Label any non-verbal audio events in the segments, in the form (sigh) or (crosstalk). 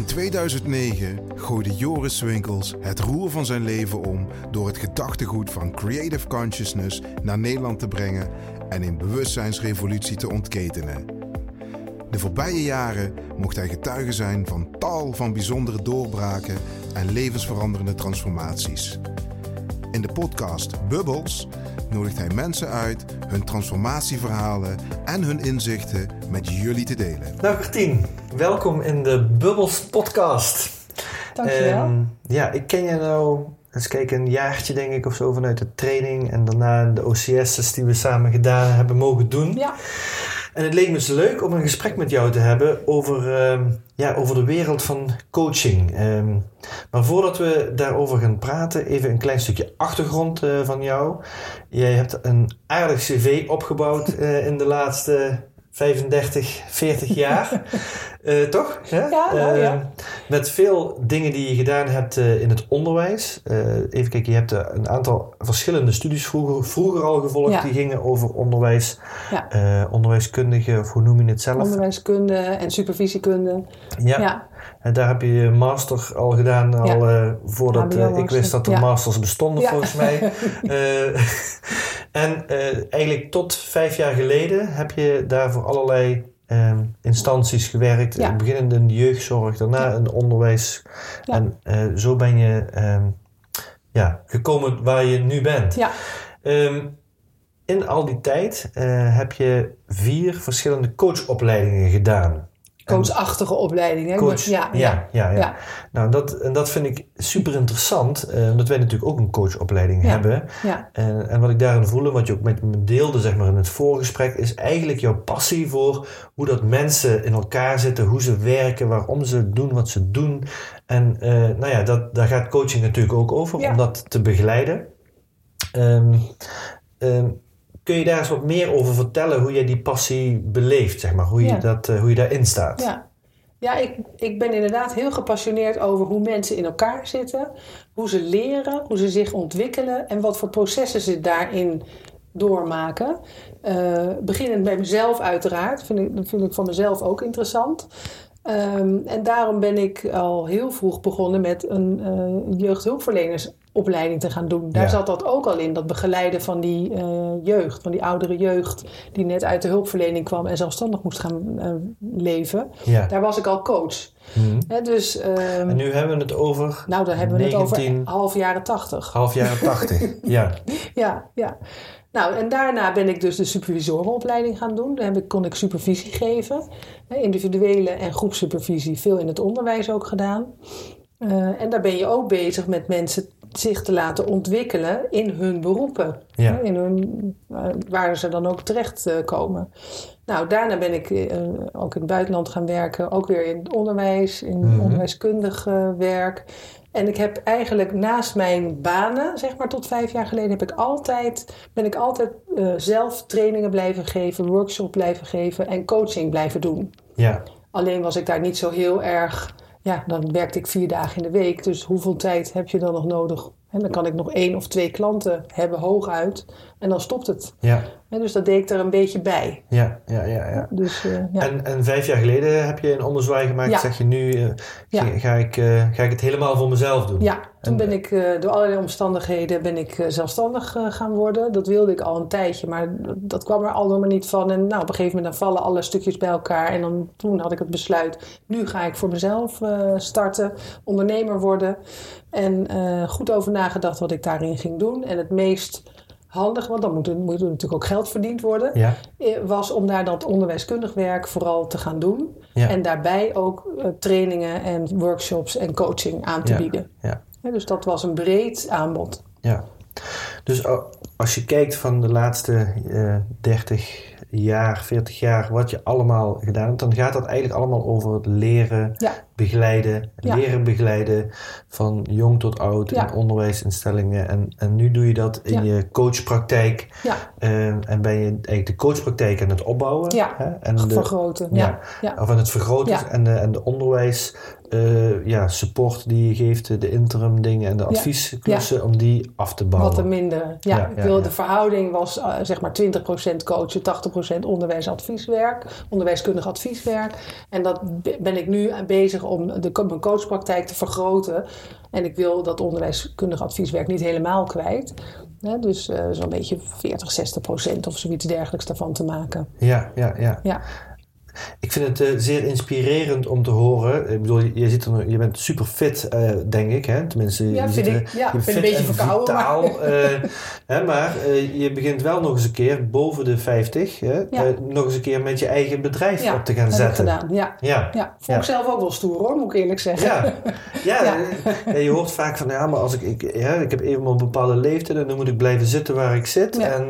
In 2009 gooide Joris Winkels het roer van zijn leven om door het gedachtegoed van Creative Consciousness naar Nederland te brengen en een bewustzijnsrevolutie te ontketenen. De voorbije jaren mocht hij getuige zijn van tal van bijzondere doorbraken en levensveranderende transformaties. In de podcast Bubbles nodigt hij mensen uit hun transformatieverhalen en hun inzichten met jullie te delen. Nou, Bertien, welkom in de Bubbles podcast. Dankjewel. En, ja, ik ken je nou, eens kijken, een jaartje denk ik of zo vanuit de training en daarna de OCS's die we samen gedaan hebben mogen doen. Ja, En het leek me eens leuk om een gesprek met jou te hebben over, ehm, ja, over de wereld van coaching. Ehm, maar voordat we daarover gaan praten, even een klein stukje achtergrond eh, van jou. Jij hebt een aardig cv opgebouwd eh, in de laatste 35, 40 jaar. (laughs) Eh, toch? Ja, nou, ja. Ehm, met veel dingen die je gedaan hebt eh, in het onderwijs. Eh, even kijken, je hebt eh, een aantal verschillende studies vroeger, vroeger al gevolgd. Ja. Die gingen over onderwijs, eh, onderwijskundige, of hoe noem je het zelf? onderwijskunde en supervisiekunde. Ja. En daar heb je je master al gedaan, al eh, voordat eh, ik wist dat er masters bestonden, volgens mij. (laughs) Eh, (laughs) en eigenlijk tot vijf jaar geleden heb je daar voor allerlei eh, instanties gewerkt. Ja. Beginnend in de jeugdzorg, daarna in het onderwijs. Ja. En zo ben je eh, ja, gekomen waar je nu bent. ja, Ehm, in al die tijd heb je vier verschillende coachopleidingen gedaan. Coachachtige opleiding. Hè? Coach, Ja, ja, ja. Nou, dat, en dat vind ik super interessant, eh, omdat wij natuurlijk ook een coachopleiding hebben. ja. En, en wat ik daarin voel, en wat je ook met me deelde zeg maar, in het voorgesprek, is eigenlijk jouw passie voor hoe dat mensen in elkaar zitten, hoe ze werken, waarom ze doen wat ze doen. En eh, nou ja, dat, daar gaat coaching natuurlijk ook over, om dat te begeleiden. Ehm, ehm, kun je daar eens wat meer over vertellen, hoe jij die passie beleeft, zeg maar, hoe je, Ja. dat, eh, hoe je daarin staat? Ja, ja ik, ik ben inderdaad heel gepassioneerd over hoe mensen in elkaar zitten, hoe ze leren, hoe ze zich ontwikkelen en wat voor processen ze daarin doormaken. Eh, beginnend bij mezelf uiteraard, vind ik, dat vind ik van mezelf ook interessant. Ehm, en daarom ben ik al heel vroeg begonnen met een eh, jeugdhulpverlenersopleiding te gaan doen. Daar Ja. zat dat ook al in, dat begeleiden van die eh, jeugd, van die oudere jeugd die net uit de hulpverlening kwam en zelfstandig moest gaan eh, leven. Ja. Daar was ik al coach. Mhm. Hè, dus, ehm, En nu hebben we het over nou, dan hebben we het 19 over half jaren tachtig. half jaren 80. (laughs) ja. Ja, ja. Nou, en daarna ben ik dus de supervisorenopleiding gaan doen. Daar heb ik, kon ik supervisie geven. Individuele en groepssupervisie, veel in het onderwijs ook gedaan. Eh, en daar ben je ook bezig met mensen zich te laten ontwikkelen in hun beroepen. Ja. In hun, eh, waar ze dan ook terecht eh, komen. Nou, daarna ben ik eh, ook in het buitenland gaan werken. Ook weer in het onderwijs, in Mhm. onderwijskundig werk. En ik heb eigenlijk naast mijn banen, zeg maar tot vijf jaar geleden, heb ik altijd, ben ik altijd zelf trainingen blijven geven, workshop blijven geven en coaching blijven doen. Ja. Alleen was ik daar niet zo heel erg, ja, dan werkte ik vier dagen in de week. Dus hoeveel tijd heb je dan nog nodig? En dan kan ik nog één of twee klanten hebben, hooguit. En dan stopt het. Ja. Dus dat deed ik er een beetje bij. Ja. Ja. Ja. ja. Dus eh, ja. En, en vijf jaar geleden heb je een onderzwaai gemaakt. Ja. Zeg je nu, eh, ga, ga ik, eh, ga ik het helemaal voor mezelf doen? Ja, toen En- ben ik door allerlei omstandigheden ben ik zelfstandig gaan worden. Dat wilde ik al een tijdje, maar dat, kwam er allemaal niet van. En nou, op een gegeven moment dan vallen alle stukjes bij elkaar. En dan, toen had ik het besluit, nu ga ik voor mezelf starten, ondernemer worden. En goed over nagedacht wat ik daarin ging doen. En het meest handig, want dan moet er, moet er natuurlijk ook geld verdiend worden, Ja. eh, was om daar dat onderwijskundig werk vooral te gaan doen. Ja. En daarbij ook eh, trainingen en workshops en coaching aan te Ja. bieden. Dus dat was een breed aanbod. ja. Dus als je kijkt van de laatste eh 30 jaar, 40 jaar, wat je allemaal gedaan hebt, dan gaat dat eigenlijk allemaal over het leren, Ja. Begeleiden, Ja. leren begeleiden van jong tot oud Ja. in onderwijsinstellingen. En, en nu doe je dat in Ja. je coachpraktijk. Ja, eh, en ben je eigenlijk de coachpraktijk aan het opbouwen. Hè? En de, vergroten. ja. Of aan het vergroten en, de, en de onderwijs eh, ja, support die je geeft, de interim dingen en de adviesklussen, om die af te bouwen. Wat te minderen. Ja, Ja, ik ja, wil, de verhouding was eh, zeg maar 20% coachen, 80% onderwijsadvieswerk, onderwijskundig advieswerk. En dat be- ben ik nu bezig om de, mijn coachpraktijk te vergroten. En ik wil dat onderwijskundig advieswerk niet helemaal kwijt. Dus eh, zo'n beetje 40, 60% of zoiets dergelijks daarvan te maken. Ja, ja, ja. Ja, Ik vind het eh, zeer inspirerend om te horen. Ik bedoel, je, zit er, je bent super fit, eh, denk ik. Hè? Tenminste, Ja, je vind er- ik. Ja, je een beetje en verkouden, maar- Vitaal, (laughs) eh, hè, maar je begint wel nog eens een keer boven de 50. Hè? Ja. nog eens een keer met je eigen bedrijf ja op te gaan heb ik zetten. gedaan. Ja, Ja. ja. vond ik zelf ook wel stoer hoor, moet ik eerlijk zeggen. (laughs) Ja, ja, je hoort vaak van ja, maar als ik, ik, ja, ik heb eenmaal een bepaalde leeftijd en dan moet ik blijven zitten waar ik zit. Ja. En,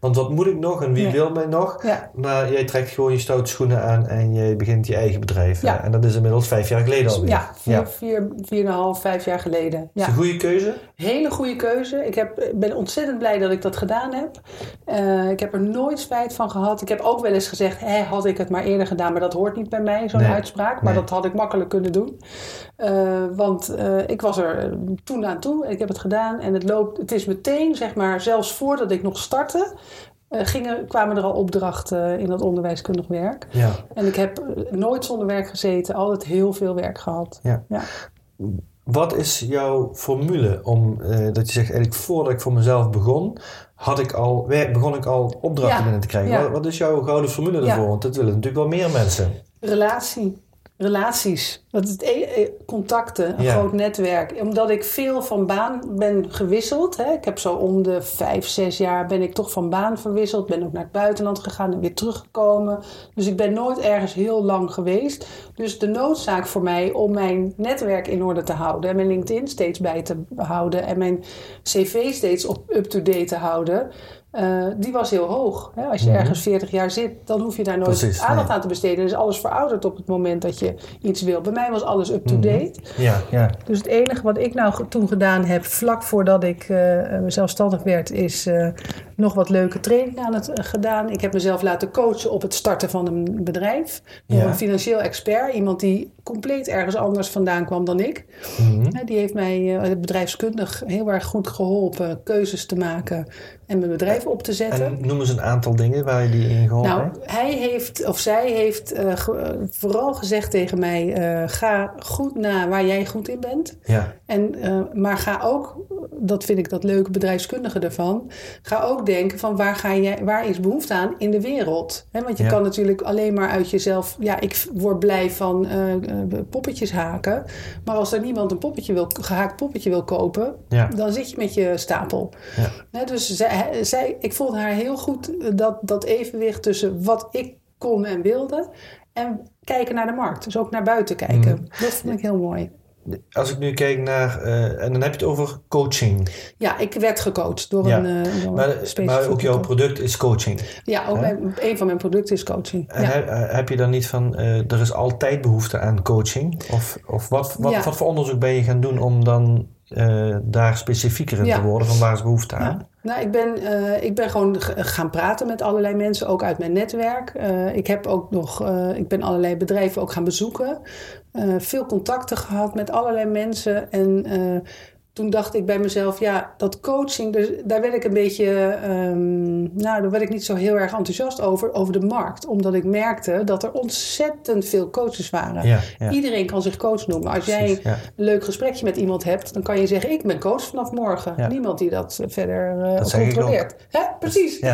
want wat moet ik nog en wie wil mij nog? Ja. Maar jij trekt gewoon je stoute schoenen aan en je begint je eigen bedrijf. Ja. En dat is inmiddels vijf jaar geleden alweer. Ja, vier, vier, vier en een half, vijf jaar geleden. Is Ja. een goede keuze? Hele goede keuze. Ik heb, ben ontzettend blij dat ik dat gedaan heb. Eh, ik heb er nooit spijt van gehad. Ik heb ook wel eens gezegd, hé, had ik het maar eerder gedaan. Maar dat hoort niet bij mij, zo'n Nee. uitspraak. Maar Nee. dat had ik makkelijk kunnen doen. Eh, want eh, ik was er toen aan toe. Ik heb het gedaan. En het, loopt, het is meteen, zeg maar, zelfs voordat ik nog startte... eh, gingen, kwamen er al opdrachten in dat onderwijskundig werk. Ja. En ik heb eh, nooit zonder werk gezeten. Altijd heel veel werk gehad. Ja. Ja. Wat is jouw formule om eh, dat je zegt, eigenlijk voordat ik voor mezelf begon, had ik al, begon ik al opdrachten Ja. binnen te krijgen? Wat, wat is jouw gouden formule daarvoor? Want dat willen natuurlijk wel meer mensen. Relatie. Relaties. Dat het e- e- contacten, een Ja. groot netwerk. Omdat ik veel van baan ben gewisseld. Hè. Ik heb zo om de vijf, zes jaar ben ik toch van baan verwisseld. Ben ook naar het buitenland gegaan en weer teruggekomen. Dus ik ben nooit ergens heel lang geweest. Dus de noodzaak voor mij om mijn netwerk in orde te houden. En mijn LinkedIn steeds bij te houden. En mijn cv steeds op up-to-date te houden. Eh, die was heel hoog. Hè? Als je Mhm. ergens 40 jaar zit, dan hoef je daar nooit Precies, aandacht nee. aan te besteden. En is alles verouderd op het moment dat je iets wil. Bij mij was alles up-to-date. Ja, ja. Dus het enige wat ik nou toen gedaan heb, vlak voordat ik eh, zelfstandig werd, is eh, nog wat leuke training aan het gedaan. Ik heb mezelf laten coachen op het starten van een bedrijf. Door Ja. een financieel expert. Iemand die compleet ergens anders vandaan kwam dan ik. Mhm. Die heeft mij bedrijfskundig heel erg goed geholpen keuzes te maken en mijn bedrijf op te zetten. En noem eens een aantal dingen waar je die in geholpen Nou, hij heeft, of zij heeft eh, ge- vooral gezegd tegen mij: eh, ga goed na waar jij goed in bent. Ja, En, eh, maar ga ook, dat vind ik dat leuke bedrijfskundige ervan, ga ook denken van waar, ga jij, waar is behoefte aan in de wereld? Hè, want je Ja. kan natuurlijk alleen maar uit jezelf, ja, ik word blij van poppetjes haken. Maar als er niemand een poppetje wil, gehaakt poppetje wil kopen, ja, dan zit je met je stapel. Ja. Dus zij, zij, ik vond haar heel goed eh, dat, dat evenwicht tussen wat ik kon en wilde en kijken naar de markt. Dus ook naar buiten kijken. Mhm. Dat vond ik heel mooi. Als ik nu kijk naar, eh, en dan heb je het over coaching. Ja, ik werd gecoacht door Ja. een, eh, door Maar, ook jouw product is coaching. Ja, ook mijn, een van mijn producten is coaching. En Ja. heb, eh, heb je dan niet van, eh, er is altijd behoefte aan coaching? Of, of wat, wat, Ja. wat voor onderzoek ben je gaan doen om dan eh, daar specifieker in Ja. te worden? Van waar is behoefte aan? Ja. Nou, ik ben, eh, ik ben gewoon gaan praten met allerlei mensen, ook uit mijn netwerk. Eh, ik heb ook nog, ik ben allerlei bedrijven ook gaan bezoeken. Veel contacten gehad met allerlei mensen. En toen dacht ik bij mezelf, ja, dat coaching, dus, daar werd ik een beetje, ehm, nou, daar werd ik niet zo heel erg enthousiast over, over de markt. Omdat ik merkte dat er ontzettend veel coaches waren. Ja, ja. Iedereen kan zich coach noemen. Als jij ja. een leuk gesprekje met iemand hebt, dan kan je zeggen: Ik ben coach vanaf morgen. Niemand die dat verder eh, Dat controleert. Hè? Precies. (laughs)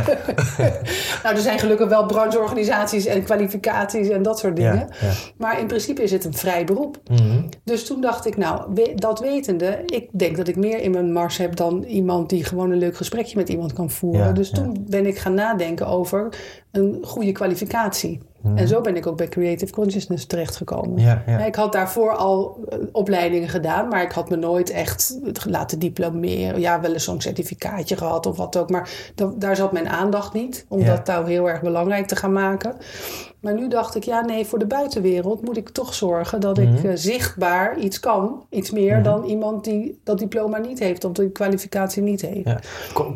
Nou, er zijn gelukkig wel brancheorganisaties en kwalificaties en dat soort dingen. Maar in principe is het een vrij beroep. Mhm. Dus toen dacht ik, nou, we- dat wetende, ik denk dat ik meer in mijn mars heb dan iemand die gewoon een leuk gesprekje met iemand kan voeren. Ja, dus ja. toen ben ik gaan nadenken over een goede kwalificatie. Mhm. En zo ben ik ook bij Creative Consciousness terechtgekomen. Ja, ja. Ik had daarvoor al eh, opleidingen gedaan, maar ik had me nooit echt laten diplomeren. Ja, wel eens zo'n certificaatje gehad of wat ook. Maar da- daar zat mijn aandacht niet, om dat nou heel erg belangrijk te gaan maken. Maar nu dacht ik, ja nee, voor de buitenwereld moet ik toch zorgen dat ik Mhm. eh, zichtbaar iets kan. Iets meer Mhm. dan iemand die dat diploma niet heeft of die kwalificatie niet heeft. Ja.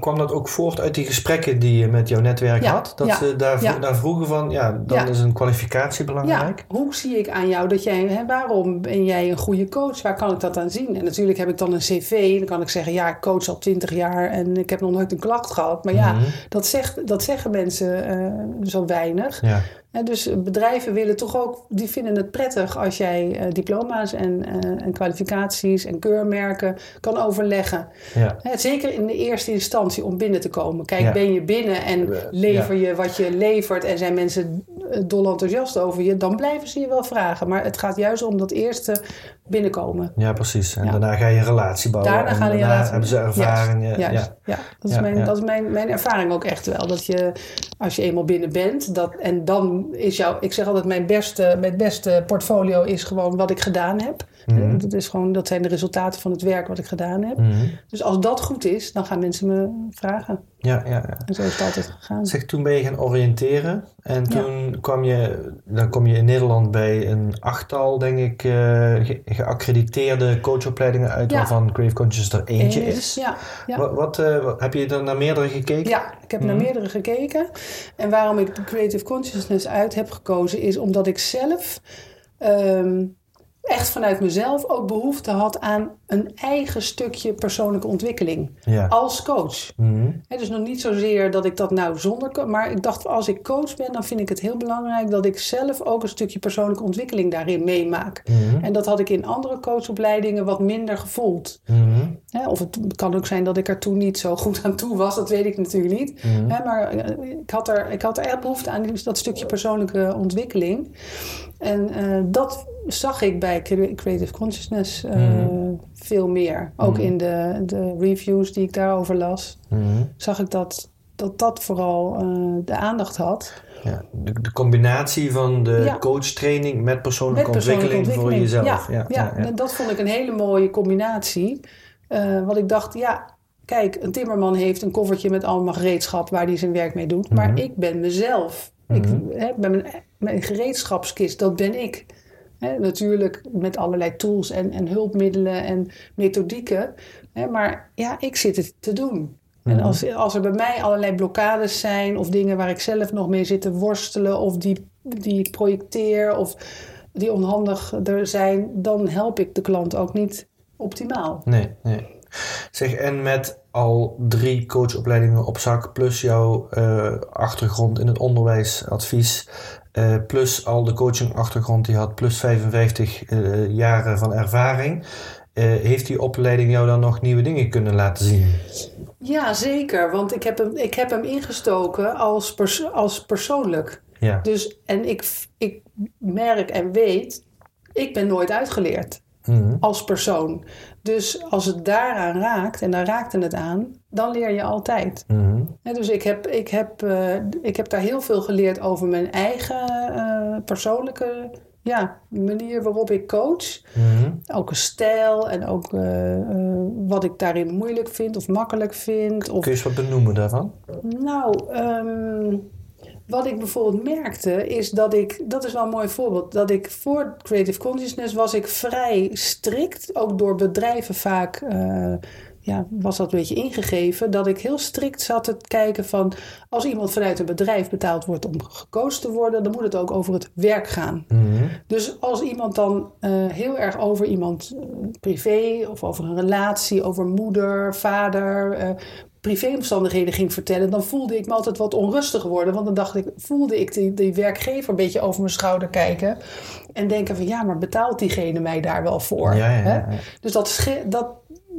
Kwam, dat ook voort uit die gesprekken die je met jouw netwerk Ja, had? Dat ja, ze daar, daar vroegen van, ja, dan is een kwalificatie belangrijk. Hoe zie ik aan jou dat jij, hè, waarom ben jij een goede coach? Waar kan ik dat aan zien? En natuurlijk heb ik dan een cv. Dan kan ik zeggen, ja, ik coach al twintig jaar en ik heb nog nooit een klacht gehad. Maar ja, Mhm. dat, zegt, dat zeggen mensen eh, zo weinig. Ja. Dus bedrijven willen toch ook, die vinden het prettig als jij eh, diploma's en, eh, en kwalificaties en keurmerken kan overleggen. Ja. Zeker in de eerste instantie om binnen te komen. Kijk, Ja. ben je binnen en lever je wat je levert en zijn mensen dol enthousiast over je, dan blijven ze je wel vragen. Maar het gaat juist om dat eerste binnenkomen. ja, precies. En Ja. daarna ga je een relatie bouwen. Daarna en gaan daarna relatie- hebben ze ervaring. Juist, ja, juist. ja. Dat is, mijn. Dat is mijn, mijn ervaring ook echt wel. Dat je, als je eenmaal binnen bent, dat, en dan is jouw, ik zeg altijd, mijn beste, mijn beste portfolio is gewoon wat ik gedaan heb. Mhm. Dat, is gewoon, dat zijn de resultaten van het werk wat ik gedaan heb. Mhm. Dus als dat goed is, dan gaan mensen me vragen. ja, ja, ja. En zo is het altijd gegaan. Zeg, toen ben je gaan oriënteren en toen kwam je, dan kom je in Nederland bij een achttal, denk ik, eh, ge- geaccrediteerde coachopleidingen uit, Ja. waarvan Crave Conscious er eentje is. Ja, ja. Wat, wat, eh, heb je er naar meerdere gekeken? Ja, ik heb naar Mhm. meerdere gekeken. En waarom ik de Creative Consciousness uit heb gekozen, is omdat ik zelf ehm, echt vanuit mezelf ook behoefte had aan een eigen stukje persoonlijke ontwikkeling Ja. als coach. Mhm. Hè, dus nog niet zozeer dat ik dat nou zonder... Maar ik dacht, als ik coach ben, dan vind ik het heel belangrijk... dat ik zelf ook een stukje persoonlijke ontwikkeling daarin meemaak. Mhm. En dat had ik in andere coachopleidingen wat minder gevoeld. Mhm. Of het kan ook zijn dat ik er toen niet zo goed aan toe was, dat weet ik natuurlijk niet. Mhm. Maar eh, ik had, er, ik had er echt behoefte aan, die- dat stukje persoonlijke ontwikkeling. En eh, dat zag ik bij Cre- Creative Consciousness eh, Mhm. veel meer. Ook Mhm. in de, de reviews die ik daarover las, Mhm. zag ik dat dat, dat vooral eh, de aandacht had. Ja, de, de combinatie van de Ja. coachtraining met persoonlijke, Met persoonlijke ontwikkeling, voor jezelf. Ja, ja, dat vond ik een hele mooie combinatie. Eh wat ik dacht, ja, kijk, een timmerman heeft een koffertje met allemaal gereedschap waar hij zijn werk mee doet. Maar ik ben mezelf. Ik, hè, ben mijn, mijn gereedschapskist, dat ben ik. Natuurlijk met allerlei tools en, en hulpmiddelen en methodieken. Maar ja, ik zit het te doen. En Mhm. als, als er bij mij allerlei blokkades zijn of dingen waar ik zelf nog mee zit te worstelen of die, die ik projecteer of die onhandig er zijn, dan help ik de klant ook niet optimaal. Nee, nee. Zeg, en met al drie coachopleidingen op zak, plus jouw eh, achtergrond in het onderwijsadvies, eh, plus al de coachingachtergrond die had, plus 55 eh, jaren van ervaring, heeft die opleiding jou dan nog nieuwe dingen kunnen laten zien? Ja, zeker. Want ik heb hem, ik heb hem ingestoken als, pers- als persoonlijk. Ja. Dus, en ik, ik merk en weet, ik ben nooit uitgeleerd Mhm. als persoon. Dus als het daaraan raakt, en daar raakte het aan, dan leer je altijd. Mhm. Dus ik heb, ik, heb, eh, ik heb daar heel veel geleerd over mijn eigen eh, persoonlijke ja, manier waarop ik coach. Mhm. Ook een stijl en ook eh, wat ik daarin moeilijk vind of makkelijk vind. Of, Kun je eens wat benoemen daarvan? nou, ehm, wat ik bijvoorbeeld merkte is dat ik, dat is wel een mooi voorbeeld, dat ik voor Creative Consciousness was ik vrij strikt, ook door bedrijven vaak. eh, ja, was dat een beetje ingegeven, dat ik heel strikt zat te kijken van als iemand vanuit een bedrijf betaald wordt om gecoacht te worden, dan moet het ook over het werk gaan. Mhm. Dus als iemand dan eh, heel erg over iemand eh, privé of over een relatie, over moeder, vader, privéomstandigheden ging vertellen, dan voelde ik me altijd wat onrustig worden. Want dan dacht ik, voelde ik die, die werkgever een beetje over mijn schouder kijken. En denken van ja, maar betaalt diegene mij daar wel voor? Ja, ja, Hè? ja. Dus dat, dat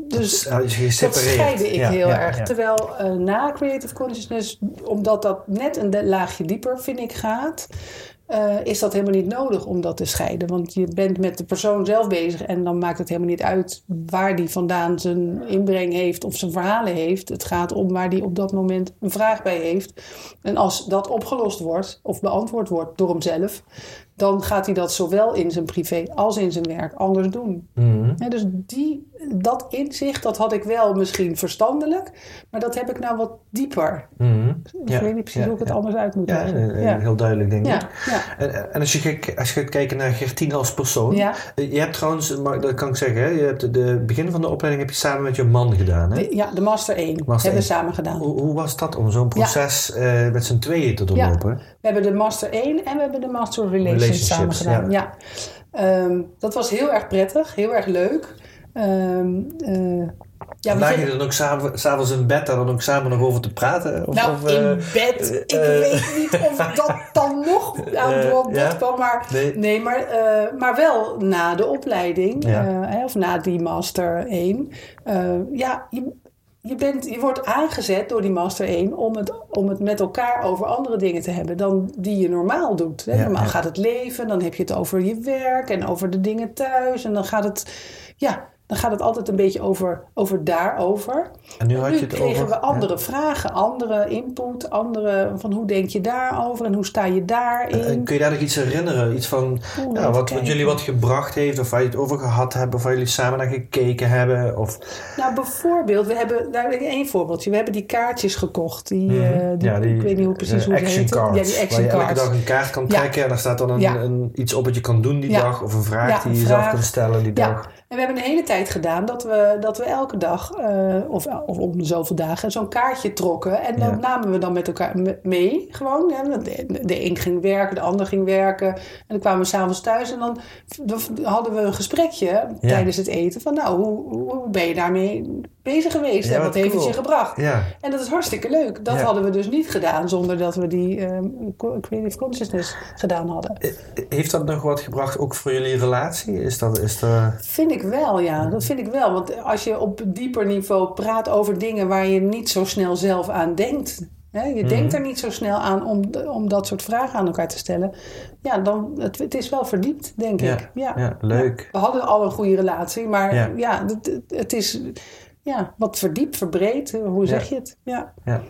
dus Ja, dus dat gesepareerd. scheide ik Ja, heel ja, erg. Terwijl eh, na Creative Consciousness, omdat dat net een laagje dieper, vind ik, gaat, eh, is dat helemaal niet nodig om dat te scheiden. Want je bent met de persoon zelf bezig en dan maakt het helemaal niet uit waar die vandaan zijn inbreng heeft of zijn verhalen heeft. Het gaat om waar die op dat moment een vraag bij heeft. En als dat opgelost wordt of beantwoord wordt door hemzelf, dan gaat hij dat zowel in zijn privé als in zijn werk anders doen. Mhm. Ja, dus die, dat inzicht, dat had ik wel misschien verstandelijk, maar dat heb ik nou wat dieper. Mhm. Ik Ja, weet niet precies ja, hoe ik het ja. anders uit moet Ja, leggen. heel duidelijk denk ik. En, en als, je, kijkt- als je gaat kijken naar Gertine als persoon. Eh, Je hebt trouwens, dat kan ik zeggen, hè, je hebt de, begin van de opleiding heb je samen met je man gedaan. Hè? De, ja, de Master 1 Master hebben we samen gedaan. Hoe, hoe was dat om zo'n proces eh, met z'n tweeën te doorlopen? We hebben de Master 1 en we hebben de Master Relations samen gedaan. Ja. Ehm, dat was heel erg prettig, heel erg leuk. Ja, Laag je er dan ook samen- s'avonds in bed daar dan ook samen nog over te praten? Of, nou, of, eh, in bed. ik eh, weet niet of (laughs) dat dan nog aan Eh, bod ja? kwam. Maar, Nee. nee, maar, maar wel na de opleiding. Ja. of na die Master 1. Eh, ja, je, je, bent, je wordt aangezet door die Master 1 om het, om het met elkaar over andere dingen te hebben dan die je normaal doet. Hè. Ja, normaal ja. gaat het leven, dan heb je het over je werk en over de dingen thuis. En dan gaat het, ja, dan gaat het altijd een beetje over, over daarover. En nu En had nu je het kregen over... we andere vragen, andere input, andere van hoe denk je daarover en hoe sta je daarin. En kun je daar nog iets herinneren? Iets van ja, wat, jullie wat gebracht heeft, of waar je het over gehad hebben, of waar jullie samen naar gekeken hebben? Of, Nou, bijvoorbeeld, we hebben, daar ik één voorbeeldje. We hebben die kaartjes gekocht. Die, Mhm. eh, die- ja, die, ik weet niet hoe precies eh, hoe ze action heten. cards. Ja, die action waar je elke dag een kaart kan trekken en daar staat dan een, iets op wat je kan doen die dag, of een vraag die je zelf kunt stellen die dag. En we hebben een hele tijd gedaan dat we, dat we elke dag, eh, of, of om zoveel dagen, zo'n kaartje trokken. En dat Ja. namen we dan met elkaar me- mee, gewoon. Hè. De, de een ging werken, de ander ging werken. En dan kwamen we s'avonds thuis en dan, dan hadden we een gesprekje tijdens het eten. Van nou, hoe, hoe ben je daarmee bezig geweest? Ja, en wat wat heeft het je gebracht? En dat is hartstikke leuk. Dat hadden we dus niet gedaan zonder dat we die ehm, creative consciousness gedaan hadden. Eh, heeft dat nog wat gebracht ook voor jullie relatie? Is dat, is dat, Vind ik wel, ja. Dat vind ik wel. Want als je op dieper niveau praat over dingen waar je niet zo snel zelf aan denkt. Hè, je Mhm. denkt er niet zo snel aan om, om dat soort vragen aan elkaar te stellen. Ja, dan, het, het is wel verdiept, denk Ja, ik. Ja. ja, leuk. We hadden al een goede relatie, maar Ja. ja, het, het is ja, wat verdiept, verbreed. Hoe zeg je het? Ja. Ja.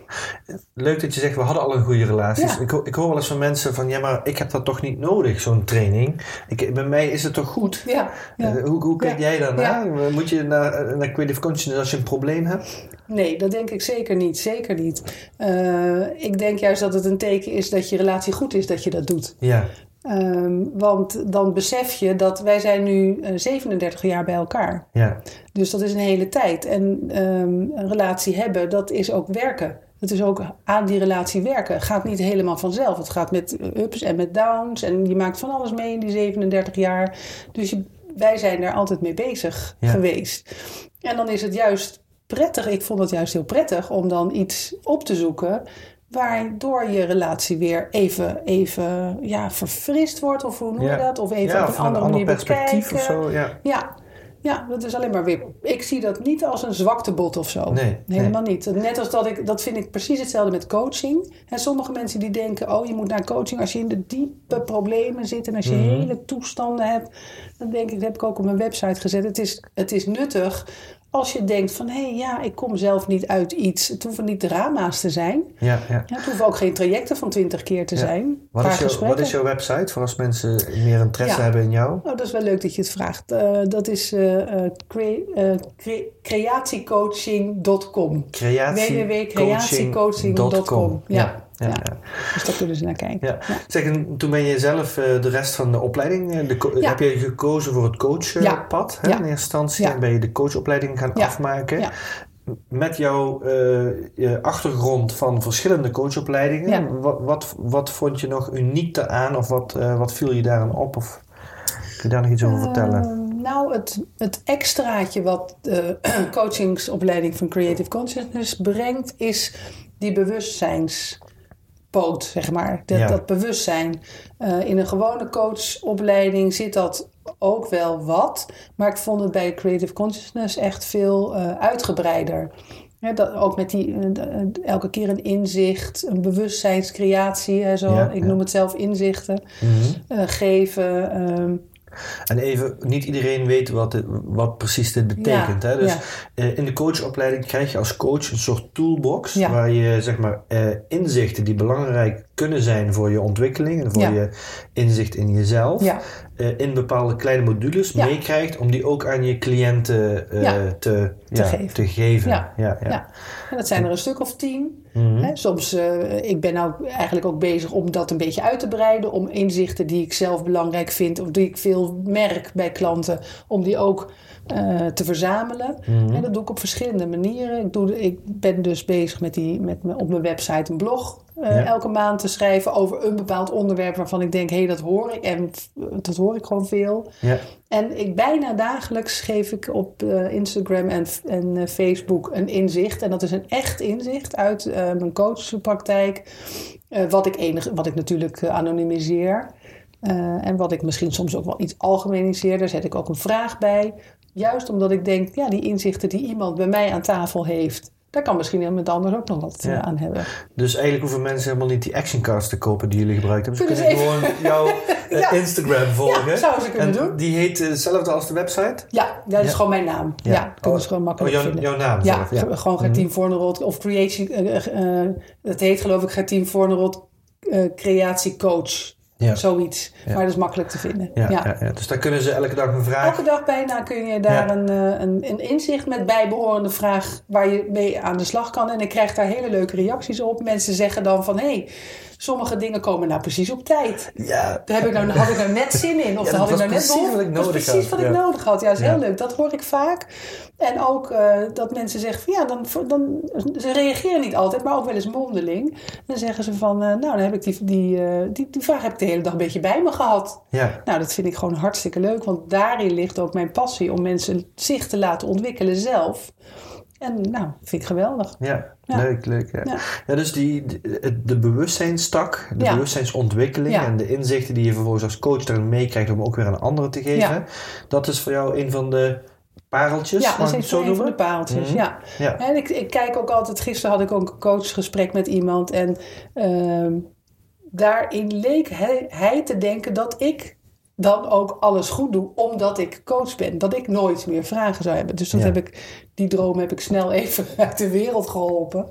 Leuk dat je zegt, we hadden al een goede relatie. Ja. Ik, ik hoor wel eens van mensen van, ja, maar ik heb dat toch niet nodig, zo'n training. Ik, bij mij is het toch goed? Ja. Eh, hoe, hoe kijk jij daarnaar? Moet je naar, naar Creative Consciousness als je een probleem hebt? Nee, dat denk ik zeker niet. Zeker niet. Eh, ik denk juist dat het een teken is dat je relatie goed is dat je dat doet. Ja, Ehm, want dan besef je dat wij zijn nu eh, 37 jaar bij elkaar. ja, Dus dat is een hele tijd. En ehm, een relatie hebben, dat is ook werken. Het is ook aan die relatie werken. Het gaat niet helemaal vanzelf. Het gaat met ups en met downs. En je maakt van alles mee in die 37 jaar. Dus je, wij zijn daar altijd mee bezig Ja. geweest. En dan is het juist prettig. Ik vond het juist heel prettig om dan iets op te zoeken. Waardoor je relatie weer even, even ja, verfrist wordt. Of hoe noem je Ja. dat? Of even ja op een andere ander manier perspectief bekijken. of zo. Ja. Ja, ja, dat is alleen maar weer. Ik zie dat niet als een zwaktebod of zo. Nee, Helemaal niet. Net als dat ik, dat vind ik precies hetzelfde met coaching. En sommige mensen die denken, oh, je moet naar coaching als je in de diepe problemen zit en als je Mhm. hele toestanden hebt. Dan denk ik, dat heb ik ook op mijn website gezet. Het is, het is nuttig als je denkt van, hé, hey, ja, ik kom zelf niet uit iets. Het hoeven niet drama's te zijn. Ja, ja. Ja, het hoeven ook geen trajecten van twintig keer te Ja. zijn. Wat, is wat is jouw website voor als mensen meer interesse hebben in jou? Oh, dat is wel leuk dat je het vraagt. Eh, dat is eh, crea- eh, cre- creatiecoaching.com. www.creatiecoaching.com. Ja, ja. Dus daar kunnen ze naar kijken. Ja. Zeg, en toen ben je zelf eh, de rest van de opleiding, eh, de co- Ja. heb je gekozen voor het coachpad hè, in eerste instantie. Ja. En ben je de coachopleiding gaan Ja. afmaken. Ja. Met jouw eh, je achtergrond van verschillende coachopleidingen, Ja. wat, wat, wat vond je nog uniek daaraan of wat, eh, wat viel je daaraan op? Of kun je daar nog iets over vertellen? Eh, nou, het, het extraatje wat de (clears throat) coachingsopleiding van Creative Consciousness brengt, is die bewustzijnspoot, zeg maar. Dat, Ja. dat bewustzijn. Eh, in een gewone coachopleiding zit dat ook wel wat, maar ik vond het bij Creative Consciousness echt veel eh, uitgebreider. Ja, dat, ook met die, eh, elke keer een inzicht, een bewustzijnscreatie, hè, zo, Ja, ik noem het zelf inzichten, Mhm. geven. ehm, En even, niet iedereen weet wat, dit- wat precies dit betekent. Ja, hè? Dus ja. eh, in de coachopleiding krijg je als coach een soort toolbox Ja. waar je zeg maar eh, inzichten die belangrijk kunnen zijn voor je ontwikkeling en voor Ja. je inzicht in jezelf, ja. eh, in bepaalde kleine modules Ja. meekrijgt om die ook aan je cliënten eh, te, ja, geven. te geven. Ja. En dat zijn er een stuk of tien. Mhm. Hè, soms, eh, ik ben nou eigenlijk ook bezig om dat een beetje uit te breiden. Om inzichten die ik zelf belangrijk vind of die ik veel merk bij klanten, om die ook te verzamelen. Mhm. En dat doe ik op verschillende manieren. Ik, doe, ik ben dus bezig met, die, met me- op mijn website een blog eh, Ja. elke maand te schrijven over een bepaald onderwerp waarvan ik denk, hé, hey, dat hoor ik. En dat hoor ik gewoon veel. Ja. En ik bijna dagelijks geef ik op eh, Instagram en, en eh, Facebook een inzicht. En dat is een echt inzicht uit mijn coachpraktijk. Wat, ik enig, wat ik natuurlijk anonimiseer. En wat ik misschien soms ook wel iets algemeniseer. Daar zet ik ook een vraag bij. Juist omdat ik denk, ja, die inzichten die iemand bij mij aan tafel heeft. Daar kan misschien iemand anders ook nog wat eh, Ja. aan hebben. Dus eigenlijk hoeven mensen helemaal niet die actioncards te kopen die jullie gebruikt hebben. Ze Kunnen gewoon jouw (laughs) eh, Ja. Instagram volgen. Ja, zouden ze kunnen en doen. Die heet eh, hetzelfde als de website? Ja, dat is gewoon mijn naam. Ja, dat kunnen ze gewoon makkelijk oh, jouw, vinden. jouw naam Ja, zelf, gewoon Gertien Voornerot of Creation. het heet geloof ik Gertien eh Creatiecoach. Ja. Zoiets. Ja. Maar dat is makkelijk te vinden. Ja, Ja. Dus daar kunnen ze elke dag een vraag... Elke dag bijna kun je daar een, eh, een, een inzicht met bijbehorende vraag waar je mee aan de slag kan. En ik krijg daar hele leuke reacties op. Mensen zeggen dan van hé, hey, sommige dingen komen nou precies op tijd. Ja, Daar heb ik nou, had ik nou net zin in. Of (laughs) Ja, daar had ik nou net Dat was nodig precies had, wat ik ja. nodig had. Ja, dat is heel leuk. Dat hoor ik vaak. En ook eh, dat mensen zeggen van ja, dan, dan, ze reageren niet altijd, maar ook wel eens mondeling. Dan zeggen ze van, eh, nou, dan heb ik die, die, eh, die, die vraag heb ik de hele dag een beetje bij me gehad. ja. Nou, dat vind ik gewoon hartstikke leuk, want daarin ligt ook mijn passie om mensen zich te laten ontwikkelen zelf. En nou, vind ik geweldig. Ja, Ja. leuk, leuk. Ja. Ja. Ja. dus die, de, de bewustzijnstak, de bewustzijnsontwikkeling en de inzichten die je vervolgens als coach daarin meekrijgt om ook weer aan anderen te geven. Dat is voor jou een van de pareltjes, Ja, dat is zo een van de paaltjes. Mhm. Ja. Ja. En ik, ik kijk ook altijd, gisteren had ik ook een coachgesprek met iemand. En ehm, daarin leek hij, hij te denken dat ik dan ook alles goed doe, omdat ik coach ben. Dat ik nooit meer vragen zou hebben. Dus dat Ja. heb ik, die droom heb ik snel even (laughs) uit de wereld geholpen.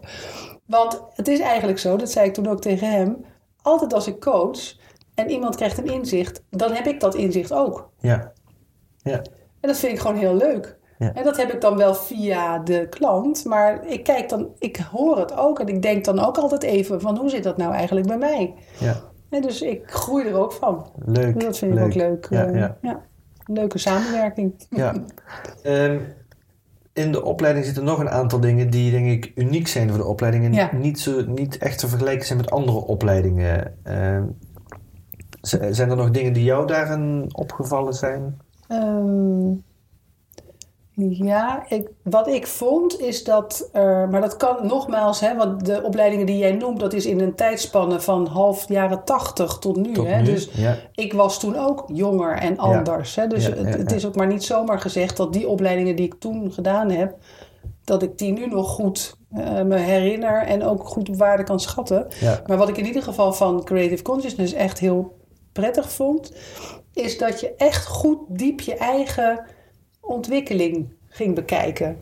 Want het is eigenlijk zo, dat zei ik toen ook tegen hem. Altijd als ik coach en iemand krijgt een inzicht, dan heb ik dat inzicht ook. Ja. Ja. En dat vind ik gewoon heel leuk. Ja. En dat heb ik dan wel via de klant. Maar ik kijk dan, ik hoor het ook. En ik denk dan ook altijd even van hoe zit dat nou eigenlijk bij mij? ja. En dus ik groei er ook van. Leuk. Dat vind ik ook leuk. Ja, eh, ja. ja. Leuke samenwerking. Ja. (laughs) Ehm, in de opleiding zitten nog een aantal dingen die denk ik uniek zijn voor de opleiding en Ja. niet, zo, niet echt te vergelijken zijn met andere opleidingen. Ehm, zijn er nog dingen die jou daarin opgevallen zijn? Ehm, ja, ik, wat ik vond is dat er, maar dat kan nogmaals, hè, want de opleidingen die jij noemt, dat is in een tijdspanne van half jaren tachtig tot nu. Tot hè? nu? Dus ja. ik was toen ook jonger en anders. Hè? Dus Ja, het, het is ook maar niet zomaar gezegd dat die opleidingen die ik toen gedaan heb, dat ik die nu nog goed eh, me herinner en ook goed op waarde kan schatten. Maar wat ik in ieder geval van Creative Consciousness echt heel prettig vond, is dat je echt goed diep je eigen ontwikkeling ging bekijken.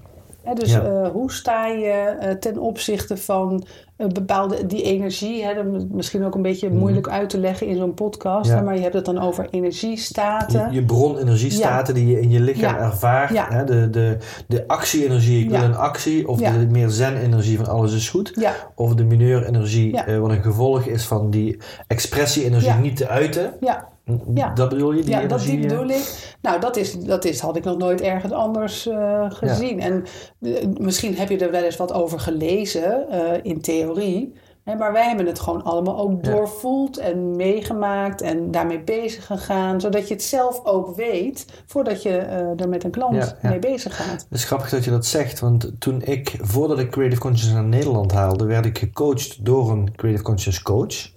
Dus Ja. eh, hoe sta je eh, ten opzichte van bepaalde die energie? Hè, misschien ook een beetje moeilijk uit te leggen in zo'n podcast, Mhm. Ja. hè, maar je hebt het dan over energiestaten. Je, je bronenergiestaten die je in je lichaam ervaart. Hè, de, de, de actie-energie, ik wil een actie. Of de meer zen-energie van alles is goed. Of de mineur-energie, eh, wat een gevolg is van die expressie-energie niet te uiten. ja, Ja. Dat bedoel je, die ja dat die eh? bedoel ik. Nou, dat, is, dat is, had ik nog nooit ergens anders eh, gezien. En eh, misschien heb je er wel eens wat over gelezen in theorie. Maar wij hebben het gewoon allemaal ook doorvoeld en meegemaakt en daarmee bezig gegaan. Zodat je het zelf ook weet voordat je eh, er met een klant Ja, ja. mee bezig gaat. Het is grappig dat je dat zegt, want toen ik, voordat ik Creative Consciousness naar Nederland haalde, werd ik gecoacht door een Creative Consciousness coach.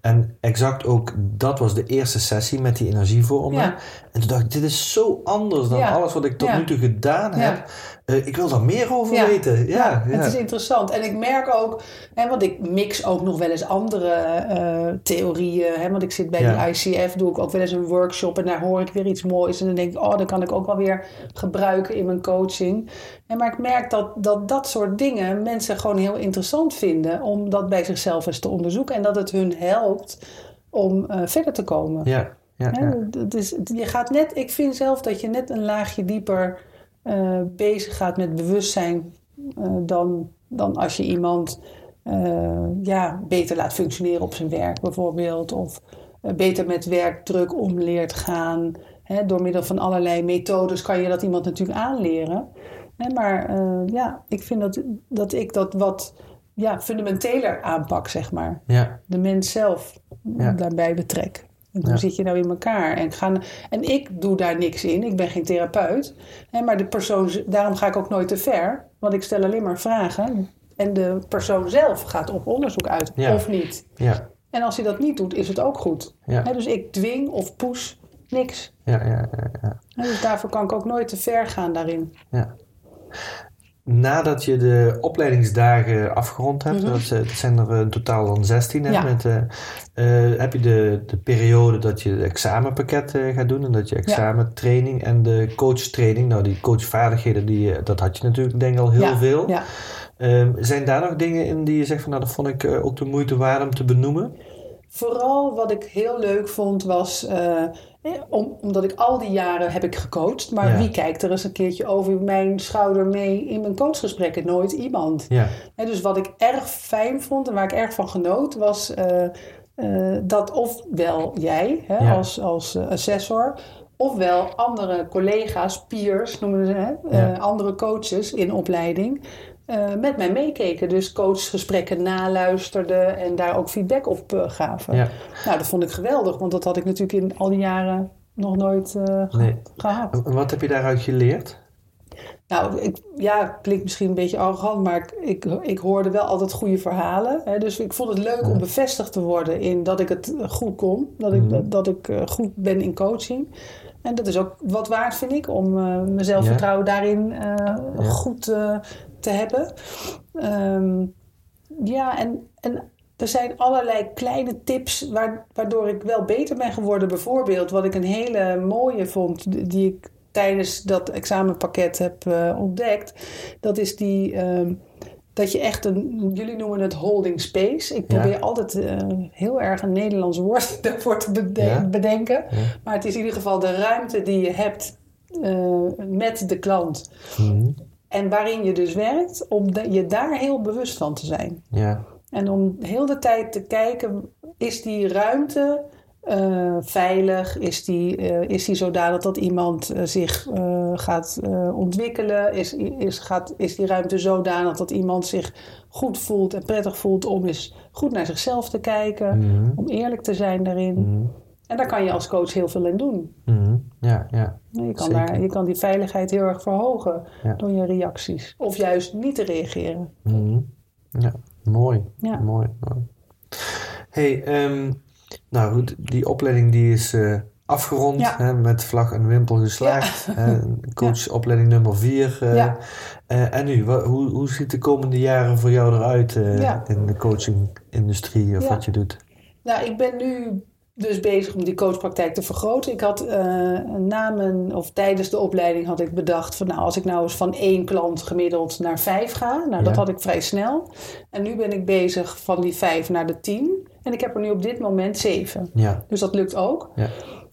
En exact ook dat was de eerste sessie met die energievormen. Ja. En toen dacht ik, dit is zo anders dan Ja. alles wat ik tot Ja. nu toe gedaan Ja. heb. Eh, ik wil daar meer over weten. Ja, ja. Het is interessant. En ik merk ook, hè, want ik mix ook nog wel eens andere eh, theorieën. Hè, want ik zit bij die ICF, doe ik ook wel eens een workshop en daar hoor ik weer iets moois. En dan denk ik, oh, dat kan ik ook wel weer gebruiken in mijn coaching. En maar ik merk dat, dat dat soort dingen mensen gewoon heel interessant vinden om dat bij zichzelf eens te onderzoeken. En dat het hun helpt om eh, verder te komen. ja. Ja, is, je gaat net, ik vind zelf dat je net een laagje dieper eh, bezig gaat met bewustzijn eh, dan, dan als je iemand eh, ja, beter laat functioneren op zijn werk bijvoorbeeld. Of beter met werkdruk om leert gaan. Door middel van allerlei methodes kan je dat iemand natuurlijk aanleren. Maar ja, ik vind dat, dat ik dat wat ja, fundamenteler aanpak, zeg maar ja. de mens zelf daarbij betrek. Hoe Ja. zit je nou in elkaar? En, gaan, en ik doe daar niks in. Ik ben geen therapeut. Hè, maar de persoon, daarom ga ik ook nooit te ver. Want ik stel alleen maar vragen. En de persoon zelf gaat op onderzoek uit. Ja. Of niet. ja. En als hij dat niet doet, is het ook goed. Ja. Hè, dus ik dwing of push niks. Ja, ja, ja, dus daarvoor kan ik ook nooit te ver gaan daarin. ja. Nadat je de opleidingsdagen afgerond hebt, Mhm. dat, eh, dat zijn er in totaal dan 16, hè, Ja. met, eh, eh, heb je de, de periode dat je het examenpakket eh, gaat doen en dat je examentraining en de coachtraining, nou die coachvaardigheden, die, eh, dat had je natuurlijk denk ik al heel ja. veel. Ja. Ehm, zijn daar nog dingen in die je zegt van nou dat vond ik eh, ook de moeite waard om te benoemen? Vooral wat ik heel leuk vond was, eh, eh, om, omdat ik al die jaren heb ik gecoacht, maar Ja. wie kijkt er eens een keertje over mijn schouder mee in mijn coachgesprekken? Nooit iemand. Ja, dus wat ik erg fijn vond en waar ik erg van genoot, was eh, dat ofwel jij hè, Ja. als, als assessor, ofwel andere collega's, peers noemen ze hè, andere coaches in opleiding, eh, met mij meekeken. Dus coachgesprekken naluisterden en daar ook feedback op eh, gaven. ja. Nou, dat vond ik geweldig, want dat had ik natuurlijk in al die jaren nog nooit eh, Nee. gehad. En Wat heb je daaruit geleerd? Nou, ik, ja, klinkt misschien een beetje arrogant, maar ik, ik, hoorde wel altijd goede verhalen. Hè? Dus ik vond het leuk om bevestigd te worden in dat ik het goed kon. Dat ik, Mhm. dat, dat ik goed ben in coaching. En dat is ook wat waard, vind ik, om eh, mijn zelfvertrouwen daarin eh, goed eh, te hebben. Ehm, ja, en, en er zijn allerlei kleine tips waar- waardoor ik wel beter ben geworden. Bijvoorbeeld, wat ik een hele mooie vond, die- ik tijdens dat examenpakket heb eh, ontdekt. Dat is die, ehm, dat je echt een, jullie noemen het holding space. Ik Ja. probeer altijd eh, heel erg een Nederlands woord (laughs) daarvoor te Ja. bedenken. Ja. Maar het is in ieder geval de ruimte die je hebt eh, met de klant. Mhm. En waarin je dus werkt, om de- je daar heel bewust van te zijn. Ja, En om heel de tijd te kijken, is die ruimte eh, veilig? Is die, eh, is die zodanig dat iemand eh, zich gaat ontwikkelen? Is, is, gaat, is die ruimte zodanig dat iemand zich goed voelt en prettig voelt om eens goed naar zichzelf te kijken? Mhm. Om eerlijk te zijn daarin. Mhm. En daar kan je als coach heel veel in doen. Mhm. ja, ja. Je kan, Zeker. daar, je kan die veiligheid heel erg verhogen Ja. door je reacties. Of juist niet te reageren. Mhm. Ja, mooi. Ja. Mooi, mooi. hey, ehm, nou goed, die opleiding die is eh, afgerond Ja. hè, met vlag en wimpel geslaagd. hè, (laughs) coachopleiding nummer 4. Ja. en nu, hoe, hoe ziet de komende jaren voor jou eruit eh, Ja. in de coachingindustrie of Ja. wat je doet? Nou, ik ben nu dus bezig om die coachpraktijk te vergroten. Ik had eh, na mijn, of tijdens de opleiding had ik bedacht van nou, als ik nou eens van één klant gemiddeld naar vijf ga, nou dat had ik vrij snel. En nu ben ik bezig van die vijf naar de tien. En ik heb er nu op dit moment zeven. Ja, Dus dat lukt ook. ja,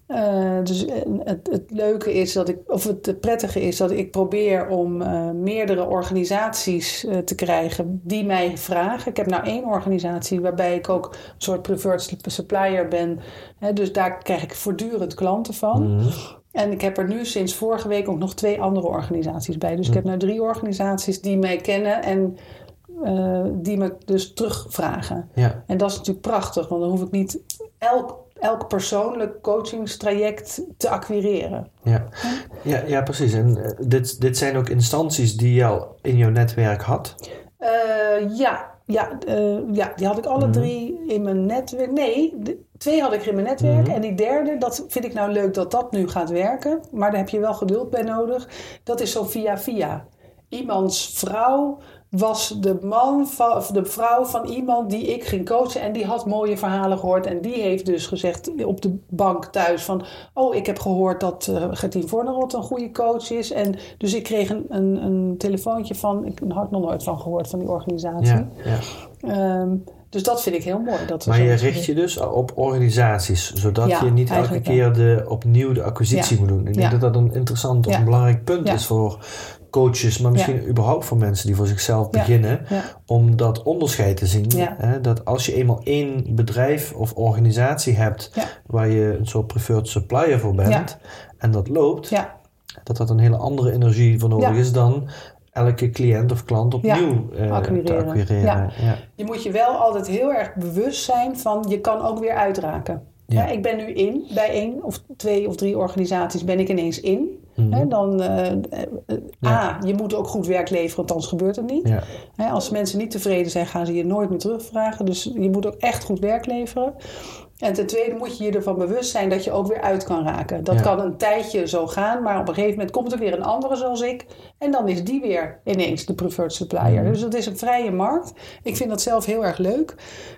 Eh, dus het, het leuke is dat ik, of het prettige is dat ik probeer om eh, meerdere organisaties eh, te krijgen die mij vragen. Ik heb nou één organisatie waarbij ik ook een soort preferred supplier ben. Hè, dus daar krijg ik voortdurend klanten van. Mhm. En ik heb er nu sinds vorige week ook nog twee andere organisaties bij. Dus ik heb nu drie organisaties die mij kennen en die me dus terugvragen. ja, En dat is natuurlijk prachtig, want dan hoef ik niet elk, elk persoonlijk coachingstraject te acquireren. ja. ja, ja precies. En eh, dit, dit zijn ook instanties die je al in jouw netwerk had. Eh, ja, ja, eh, ja, die had ik alle Mhm. drie in mijn netwerk. Nee, de- twee had ik in mijn netwerk. Mhm. En die derde, dat vind ik nou leuk dat dat nu gaat werken. Maar daar heb je wel geduld bij nodig. Dat is zo via via. Iemands vrouw was de man van, of de vrouw van iemand die ik ging coachen. En die had mooie verhalen gehoord. En die heeft dus gezegd op de bank thuis van... Oh, ik heb gehoord dat eh Gertien Vornerot een goede coach is. En dus ik kreeg een, een, een telefoontje van... Ik had nog nooit van gehoord van die organisatie. Ja, ja. Ehm, Dus dat vind ik heel mooi. Dat Maar je richt je dus op organisaties, zodat Ja, je niet elke keer de, opnieuw de acquisitie Ja. moet doen. Ik denk Ja. dat dat een interessant of een belangrijk punt is voor coaches, maar misschien überhaupt voor mensen die voor zichzelf Ja. beginnen, Ja. om dat onderscheid te zien. Hè, dat als je eenmaal één bedrijf of organisatie hebt waar je een soort preferred supplier voor bent en dat loopt, dat dat een hele andere energie voor nodig is dan elke cliënt of klant opnieuw eh, te acquireren. acquireren. Ja. Ja. je moet je wel altijd heel erg bewust zijn van je kan ook weer uitraken. Ik ben nu in bij één of twee of drie organisaties ben ik ineens in. Mhm. Dan, eh, eh. A, je moet ook goed werk leveren, want anders gebeurt het niet. Ja. Als mensen niet tevreden zijn, gaan ze je nooit meer terugvragen. Dus je moet ook echt goed werk leveren. En ten tweede moet je je ervan bewust zijn dat je ook weer uit kan raken. Dat Ja. kan een tijdje zo gaan, maar op een gegeven moment komt er weer een andere zoals ik. En dan is die weer ineens de preferred supplier. Mhm. Dus het is een vrije markt. Ik vind dat zelf heel erg leuk.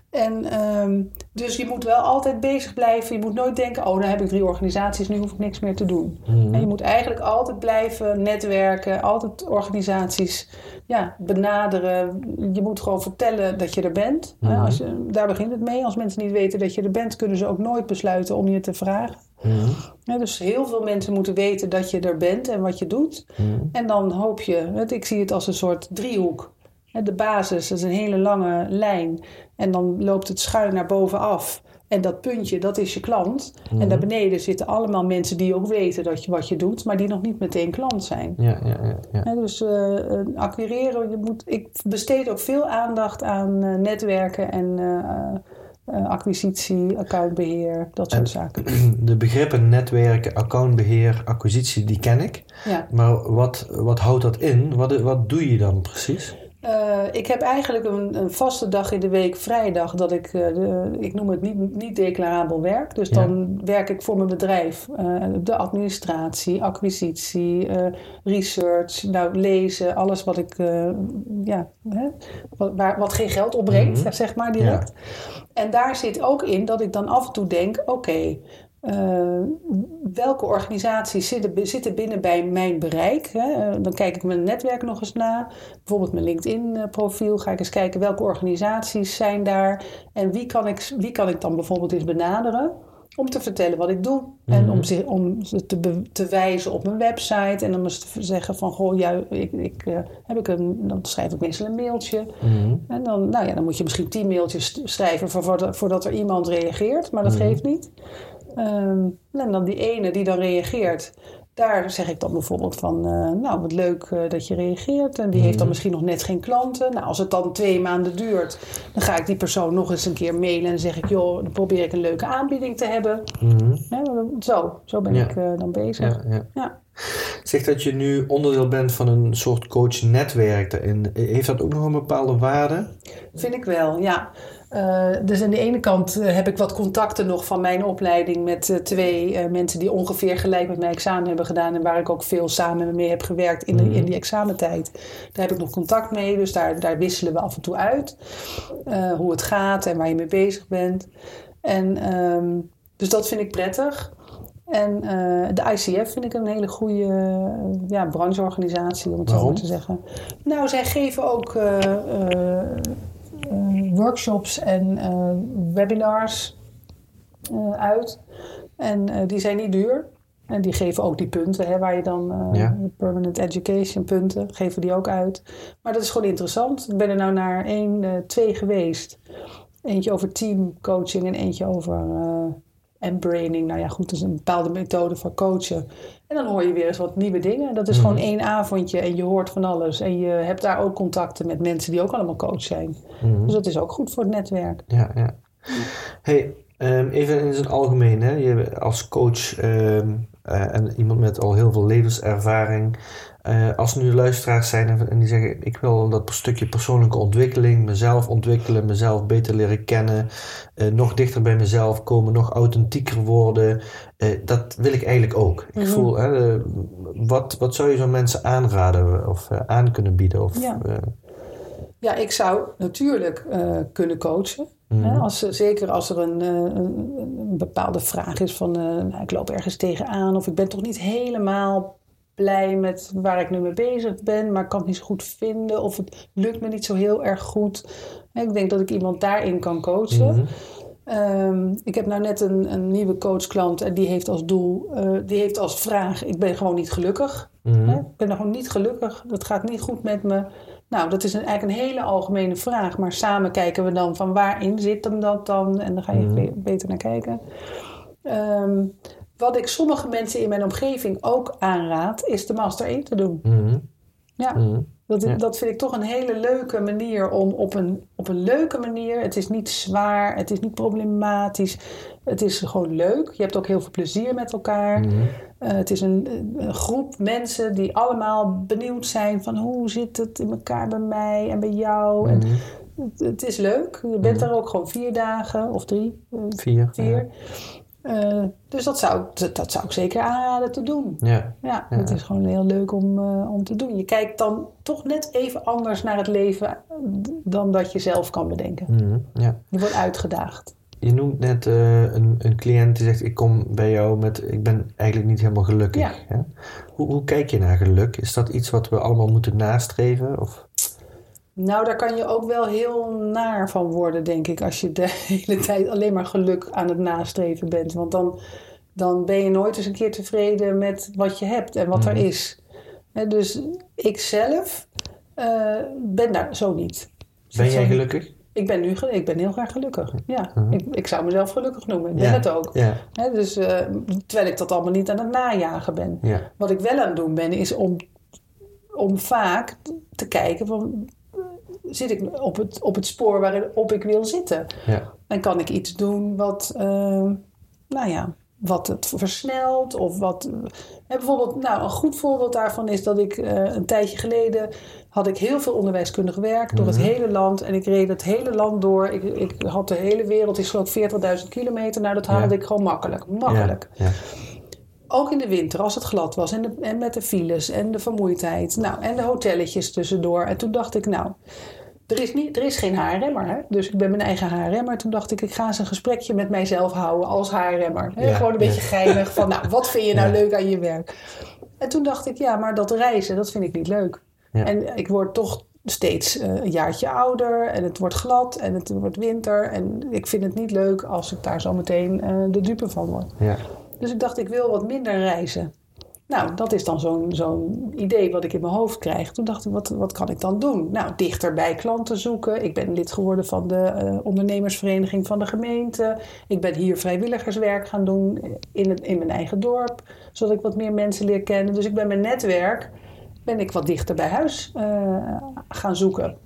En ehm, dus je moet wel altijd bezig blijven. Je moet nooit denken, oh, dan heb ik drie organisaties, nu hoef ik niks meer te doen. Mhm. En je moet eigenlijk altijd blijven netwerken, altijd organisaties ja, benaderen. Je moet gewoon vertellen dat je er bent. Mhm. Als je, daar begint het mee. Als mensen niet weten dat je er bent, kunnen ze ook nooit besluiten om je te vragen. Ja, dus heel veel mensen moeten weten dat je er bent en wat je doet. Mhm. En dan hoop je, ik zie het als een soort driehoek. De basis dat is een hele lange lijn. En dan loopt het schuin naar bovenaf. En dat puntje, dat is je klant. En daar beneden zitten allemaal mensen die ook weten dat je, wat je doet, maar die nog niet meteen klant zijn. Ja, ja, ja, dus eh, eh, acquireren, je moet, ik besteed ook veel aandacht aan eh, netwerken en eh, acquisitie, accountbeheer, dat soort En- zaken. (clears throat) De begrippen netwerken, accountbeheer, acquisitie, die ken ik. Ja. Maar wat, wat houdt dat in? Wat, wat doe je dan precies? Eh, ik heb eigenlijk een, een vaste dag in de week, vrijdag, dat ik, eh, de, ik noem het niet, niet declarabel werk. Dus Ja. dan werk ik voor mijn bedrijf. eh, de administratie, acquisitie, research, nou, lezen, alles wat ik, ja, hè, wat, waar, wat geen geld opbrengt, Mhm. zeg maar direct. En daar zit ook in dat ik dan af en toe denk, oké, eh, welke organisaties zitten, zitten binnen bij mijn bereik? Hè? Eh, dan kijk ik mijn netwerk nog eens na. Bijvoorbeeld mijn LinkedIn-profiel. Ga ik eens kijken welke organisaties zijn daar. En wie kan ik, wie kan ik dan bijvoorbeeld eens benaderen? Om te vertellen wat ik doe. En Mhm. om, ze, om ze te, te wijzen op mijn website. En om eens te zeggen van, goh, ja, ik, ik, eh, heb ik een, dan schrijf ik meestal een mailtje. Mhm. En dan, nou ja, dan moet je misschien tien mailtjes schrijven voor- voordat, voordat er iemand reageert, maar dat Mhm. geeft niet. Ehm, en dan die ene die dan reageert, daar zeg ik dan bijvoorbeeld van, eh, nou wat leuk eh, dat je reageert. En die heeft dan Mhm. misschien nog net geen klanten. Nou, als het dan twee maanden duurt, dan ga ik die persoon nog eens een keer mailen en zeg ik, joh, dan probeer ik een leuke aanbieding te hebben. Mhm. Zo, zo ben Ja. ik eh, dan bezig. Ja, ja. Ja. Zeg dat je nu onderdeel bent van een soort coach-netwerk daarin. Heeft dat ook nog een bepaalde waarde? Vind ik wel, ja. Eh, dus aan de ene kant eh, heb ik wat contacten nog van mijn opleiding met eh, twee mensen die ongeveer gelijk met mijn examen hebben gedaan en waar ik ook veel samen mee heb gewerkt in, de- Mhm. in die examentijd. Daar heb ik nog contact mee, dus daar, daar wisselen we af en toe uit hoe het gaat en waar je mee bezig bent. En, ehm, dus dat vind ik prettig. En de ICF vind ik een hele goede ja, brancheorganisatie, om het zo maar te zeggen. Nou, zij geven ook workshops en eh, webinars eh, uit. En eh, die zijn niet duur. En die geven ook die punten, hè, waar je dan eh, Ja. permanent education punten, geven die ook uit. Maar dat is gewoon interessant. Ik ben er nou naar één, eh, twee geweest. Eentje over teamcoaching en eentje over eh embraining. Nou ja, goed, dat is een bepaalde methode van coachen. En dan hoor je weer eens wat nieuwe dingen. Dat is Mhm. gewoon één avondje en je hoort van alles. En je hebt daar ook contacten met mensen die ook allemaal coach zijn. Mhm. Dus dat is ook goed voor het netwerk. Ja, ja. Hey, ehm, even in zijn algemeen, hè? Je als coach ehm, eh, en iemand met al heel veel levenservaring. Eh, als er nu luisteraars zijn en, en die zeggen: Ik wil dat stukje persoonlijke ontwikkeling, mezelf ontwikkelen, mezelf beter leren kennen, eh, nog dichter bij mezelf komen, nog authentieker worden. eh, dat wil ik eigenlijk ook. Ik Mhm. voel, hè, wat, wat zou je zo'n mensen aanraden of eh, aan kunnen bieden? Of, Ja. Ja, ik zou natuurlijk eh, kunnen coachen. mhm. Hè, als, zeker als er een, eh, een, een bepaalde vraag is van... eh, nou, ik loop ergens tegenaan of ik ben toch niet helemaal blij met waar ik nu mee bezig ben, maar ik kan het niet zo goed vinden of het lukt me niet zo heel erg goed. Ik denk dat ik iemand daarin kan coachen. Mhm. Ehm, ik heb nou net een, een nieuwe coachklant en die heeft als doel, eh, die heeft als vraag: ik ben gewoon niet gelukkig. Mhm. Hè? Ik ben gewoon niet gelukkig. Dat gaat niet goed met me. Nou, dat is een, eigenlijk een hele algemene vraag. Maar samen kijken we dan van waarin zit hem dat dan? En dan ga je Mhm. be- beter naar kijken. Ehm, wat ik sommige mensen in mijn omgeving ook aanraad, is de Master 1 te doen. Mhm. Ja, Mhm. dat, Ja. dat vind ik toch een hele leuke manier om op een, op een leuke manier. Het is niet zwaar, het is niet problematisch. Het is gewoon leuk. Je hebt ook heel veel plezier met elkaar. Mhm. Eh, het is een, een groep mensen die allemaal benieuwd zijn van hoe zit het in elkaar bij mij en bij jou. En het, het is leuk. Je bent daar ook gewoon vier dagen of drie, eh, Vier. vier. Eh, dus dat zou, ik- dat, dat zou ik zeker aanraden te doen. Ja. Ja, Ja. het is gewoon heel leuk om, eh, om te doen. Je kijkt dan toch net even anders naar het leven eh, dan dat je zelf kan bedenken. Mhm. ja. Je wordt uitgedaagd. Je noemt net een, een cliënt die zegt: Ik kom bij jou met. Ik ben eigenlijk niet helemaal gelukkig. Ja. hè? Hoe, hoe kijk je naar geluk? Is dat iets wat we allemaal moeten nastreven? Of? Nou, daar kan je ook wel heel naar van worden, denk ik, als je de (laughs) hele tijd alleen maar geluk aan het nastreven bent. Want dan, dan ben je nooit eens een keer tevreden met wat je hebt en wat er Mhm. is. Dus ik zelf eh, ben daar zo niet. Is Ben jij gelukkig? Ik ben nu ik ben heel graag gelukkig. Ja, Mhm. ik, ik zou mezelf gelukkig noemen. Ik ben Ja. het ook. Ja. Dus, eh, terwijl ik dat allemaal niet aan het najagen ben. Ja. Wat ik wel aan het doen ben, is om, om vaak te kijken van... eh, Zit ik op het, op het spoor waarop ik wil zitten? Ja. En kan ik iets doen wat, eh, nou ja, wat het versnelt? Of wat, hè, bijvoorbeeld, nou, een goed voorbeeld daarvan is dat ik eh, een tijdje geleden had ik heel veel onderwijskundig werk door het Mhm. hele land. En ik reed het hele land door. Ik, ik had de hele wereld, ik geloof 40.000 kilometer. Nou, dat haalde Ja. ik gewoon makkelijk. Makkelijk. Ja. Ook in de winter, als het glad was en, de, en met de files en de vermoeidheid. Nou, en de hotelletjes tussendoor. En toen dacht ik, nou, er is, niet, er is geen haarremmer. Hè? Dus ik ben mijn eigen haarremmer. Toen dacht ik, ik ga eens een gesprekje met mijzelf houden als haarremmer. Hè? Ja, Gewoon een beetje geinig van, nou, wat vind je nou Ja. leuk aan je werk? En toen dacht ik, ja, maar dat reizen, dat vind ik niet leuk. En ik word toch steeds eh, een jaartje ouder en het wordt glad en het wordt winter. En ik vind het niet leuk als ik daar zo meteen eh, de dupe van word. Ja. Dus ik dacht, ik wil wat minder reizen. Nou, dat is dan zo'n zo'n idee wat ik in mijn hoofd krijg. Toen dacht ik, wat, wat kan ik dan doen? Nou, dichter bij klanten zoeken. Ik ben lid geworden van de eh, ondernemersvereniging van de gemeente. Ik ben hier vrijwilligerswerk gaan doen in, het, in mijn eigen dorp. Zodat ik wat meer mensen leer kennen. Dus ik ben mijn netwerk, ben ik wat dichter bij huis eh, gaan zoeken.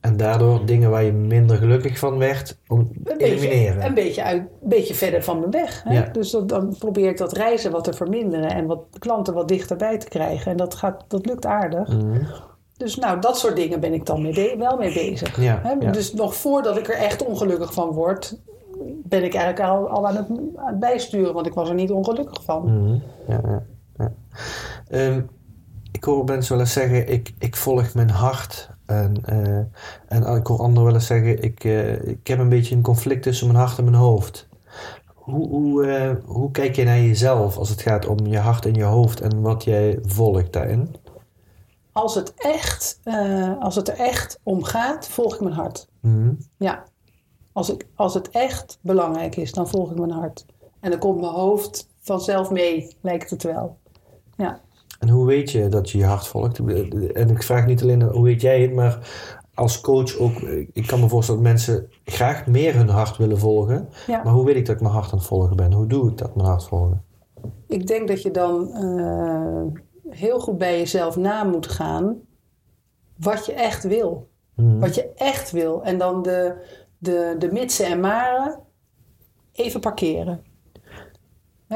En daardoor dingen waar je minder gelukkig van werd, om Een elimineren. beetje, een beetje, uit, een beetje verder van mijn weg. Hè? Ja. Dus dat, dan probeer ik dat reizen wat te verminderen en wat klanten wat dichterbij te krijgen. En dat, gaat, dat lukt aardig. Mhm. Dus nou, dat soort dingen ben ik dan mee wel mee bezig. Ja, Hè? ja. Dus nog voordat ik er echt ongelukkig van word, ben ik eigenlijk al, al aan, het, aan het bijsturen, want ik was er niet ongelukkig van. Ja, ja, ja. Ehm, ik hoor mensen wel eens zeggen, ik, ik volg mijn hart. En, eh, en ik hoor anderen wel eens zeggen, ik, eh, ik heb een beetje een conflict tussen mijn hart en mijn hoofd. Hoe, hoe, eh, hoe kijk je naar jezelf als het gaat om je hart en je hoofd en wat jij volgt daarin? Als, het echt, als het er echt om gaat, volg ik mijn hart. Mhm. Ja, als, ik, als het echt belangrijk is, dan volg ik mijn hart. En dan komt mijn hoofd vanzelf mee, lijkt het wel. Ja, En hoe weet je dat je je hart volgt? En ik vraag niet alleen hoe weet jij het, maar als coach ook. Ik kan me voorstellen dat mensen graag meer hun hart willen volgen. ja. Maar hoe weet ik dat ik mijn hart aan het volgen ben? Hoe doe ik dat, mijn hart volgen? ik denk dat je dan eh, heel goed bij jezelf na moet gaan wat je echt wil. Mhm. Wat je echt wil. En dan de, de, de mitsen en maren even parkeren.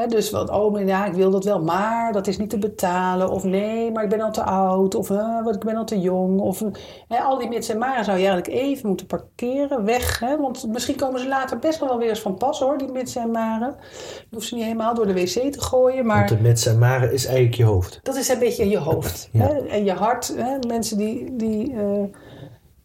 Dus wat, oh, maar ja, ik wil dat wel, maar dat is niet te betalen. Of nee, maar ik ben al te oud. Of wat, ik ben al te jong. Of al die mits en maren zou je eigenlijk even moeten parkeren, weg. Want misschien komen ze later best wel weer eens van pas hoor, die mits en maren. Je hoeft ze niet helemaal door de wc te gooien, maar... Want de mits en maren is eigenlijk je hoofd. Dat is een beetje je hoofd. (laughs) Ja. En je hart. Mensen die. die eh,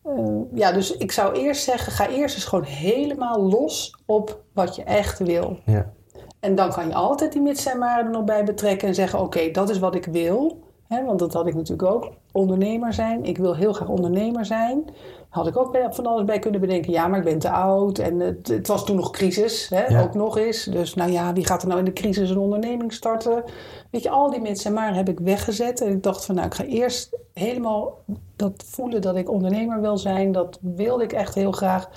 eh, ja, dus ik zou eerst zeggen: ga eerst eens gewoon helemaal los op wat je echt wil. Ja. En dan kan je altijd die mits en maren er nog bij betrekken en zeggen: oké, dat is wat ik wil. Want dat had ik natuurlijk ook. Ondernemer zijn. Ik wil heel graag ondernemer zijn. Had ik ook van alles bij kunnen bedenken. Ja, maar ik ben te oud. En het, het was toen nog crisis. Ja. Ook nog eens. Dus nou ja, wie gaat er nou in de crisis een onderneming starten? Weet je, al die mensen maar heb ik weggezet. En ik dacht van nou, ik ga eerst helemaal dat voelen dat ik ondernemer wil zijn. Dat wilde ik echt heel graag.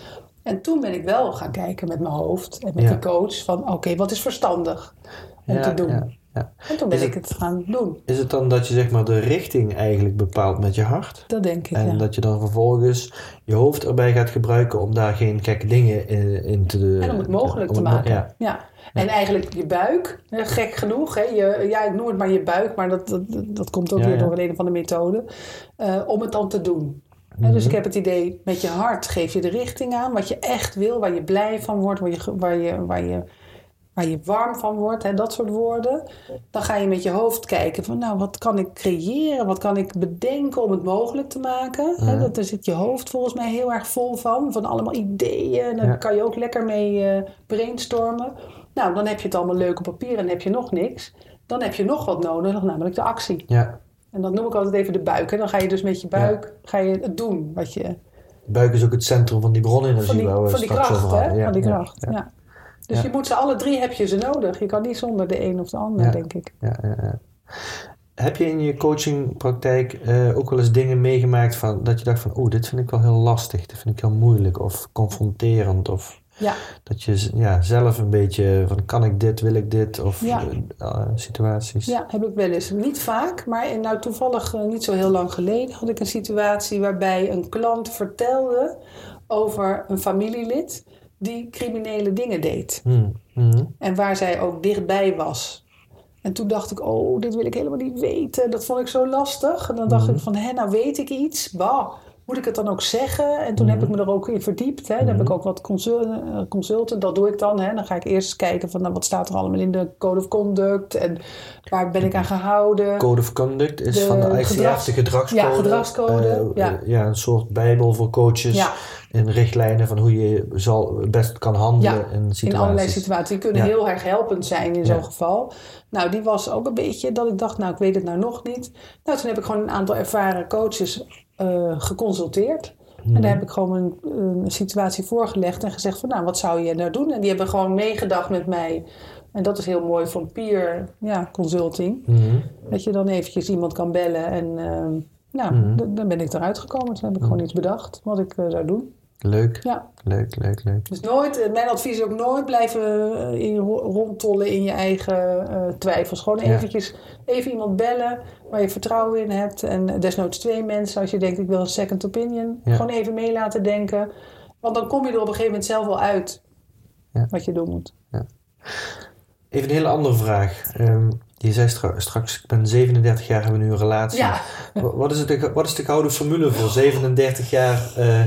En toen ben ik wel gaan kijken met mijn hoofd en met Ja. de coach. Van oké, wat is verstandig om Ja, te doen? ja. En toen ben Is ik het gaan doen. Is het dan dat je zeg maar de richting eigenlijk bepaalt met je hart? Dat denk ik, En dat je dan vervolgens je hoofd erbij gaat gebruiken om daar geen gekke dingen in, in te... En om het mogelijk om te het maken. Ja. Ja. En eigenlijk je buik, gek genoeg. Hè, je, ja, ik noem het maar je buik, maar dat, dat, dat komt ook weer door een van de methode. eh, om het dan te doen. Dus ik heb het idee, met je hart geef je de richting aan. Wat je echt wil, waar je blij van wordt, waar je, waar je, waar je, waar je warm van wordt. Hè, dat soort woorden. Dan ga je met je hoofd kijken van, nou, wat kan ik creëren? Wat kan ik bedenken om het mogelijk te maken? Hè, dat, daar zit je hoofd volgens mij heel erg vol van. Van allemaal ideeën. En daar Ja. kan je ook lekker mee eh, brainstormen. Nou, dan heb je het allemaal leuk op papier en heb je nog niks. Dan heb je nog wat nodig, namelijk de actie. ja. En dat noem ik altijd even de buik. En dan ga je dus met je buik ga je het doen. Wat je, De buik is ook het centrum van die bronenergie waar we van die kracht, over hè? hadden. Ja, van die kracht, ja. ja. Dus je moet ze alle drie heb je ze nodig. Je kan niet zonder de een of de ander, denk ik. Ja, ja, ja. Heb je in je coachingpraktijk eh, ook wel eens dingen meegemaakt van, dat je dacht van, oeh, dit vind ik wel heel lastig, dit vind ik heel moeilijk of confronterend of Ja, dat je ja, zelf een beetje van, kan ik dit, wil ik dit of Ja. eh, eh, situaties? ja, heb ik wel eens. Niet vaak, maar in- nou toevallig eh, niet zo heel lang geleden had ik een situatie waarbij een klant vertelde over een familielid die criminele dingen deed. Hmm, mhm. En waar zij ook dichtbij was. En toen dacht ik, oh, dit wil ik helemaal niet weten. Dat vond ik zo lastig. En dan dacht ik van, hé, nou weet ik iets. Bah, moet ik het dan ook zeggen? En toen heb ik me er ook in verdiept. Hè. Dan heb ik ook wat eh, consulten. Dat doe ik dan. Hè. Dan ga ik eerst kijken van, nou, wat staat er allemaal in de Code of Conduct? En waar ben ik aan gehouden? Code of Conduct is De van de ICF, gedrags- de gedragscode. Ja, gedragscode, Eh, ja. eh, ja, een soort bijbel voor coaches. Ja. En richtlijnen van hoe je zal, best kan handelen Ja, in situaties. In allerlei situaties. Die kunnen heel erg helpend zijn in zo'n geval. Nou, die was ook een beetje dat ik dacht, nou, ik weet het nou nog niet. Nou, toen heb ik gewoon een aantal ervaren coaches eh, geconsulteerd. En Mhm. daar heb ik gewoon een, een situatie voorgelegd en gezegd van, nou, wat zou je nou doen? En die hebben gewoon meegedacht met mij. En dat is heel mooi van peer ja, consulting. Mhm. Dat je dan eventjes iemand kan bellen en... ehm, nou, Mhm. dan ben ik eruit gekomen. Toen heb ik gewoon iets bedacht wat ik eh, zou doen. Leuk, Ja. leuk, leuk, leuk. Dus nooit, eh, mijn advies is ook nooit blijven eh, in, ro- rondtollen in je eigen eh, twijfels. Gewoon Ja. eventjes even iemand bellen waar je vertrouwen in hebt. En desnoods twee mensen als je denkt ik wil een second opinion. Ja. Gewoon even mee laten denken. Want dan kom je er op een gegeven moment zelf wel uit Ja. wat je doen moet. Even een hele andere vraag. Ehm, je zei stra- straks, ik ben 37 jaar, hebben we nu een relatie. Ja. Wa- Wat is, het, de- wat is de gouden formule voor 37 jaar eh,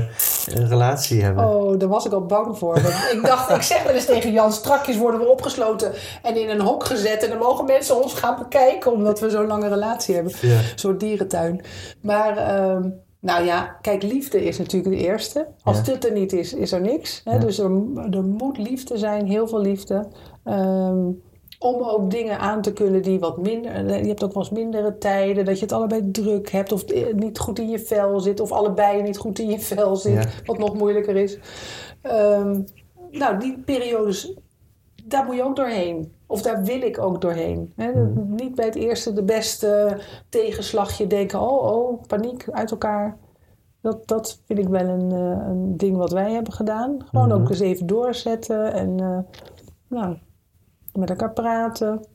een relatie hebben? Oh, daar was ik al bang voor. Want ik dacht, ik zeg wel eens tegen Jan, strakjes worden we opgesloten en in een hok gezet. En dan mogen mensen ons gaan bekijken omdat we zo'n lange relatie hebben. Ja. Een soort dierentuin. Maar ehm, nou ja, kijk, liefde is natuurlijk de eerste. Als Ja. dit er niet is, is er niks. Hè? Ja. Dus er, er moet liefde zijn, heel veel liefde. Ehm, om ook dingen aan te kunnen die wat minder... Je hebt ook wel eens mindere tijden, dat je het allebei druk hebt... of eh, niet goed in je vel zit, of allebei niet goed in je vel zit. Ja. Wat nog moeilijker is. Ehm, nou, die periodes, daar moet je ook doorheen. Of daar wil ik ook doorheen. Hè? Niet bij het eerste de beste tegenslagje denken... oh, oh, paniek, uit elkaar. Dat, dat vind ik wel een, eh, een ding wat wij hebben gedaan. Gewoon Mhm. ook eens even doorzetten en eh, nou, met elkaar praten.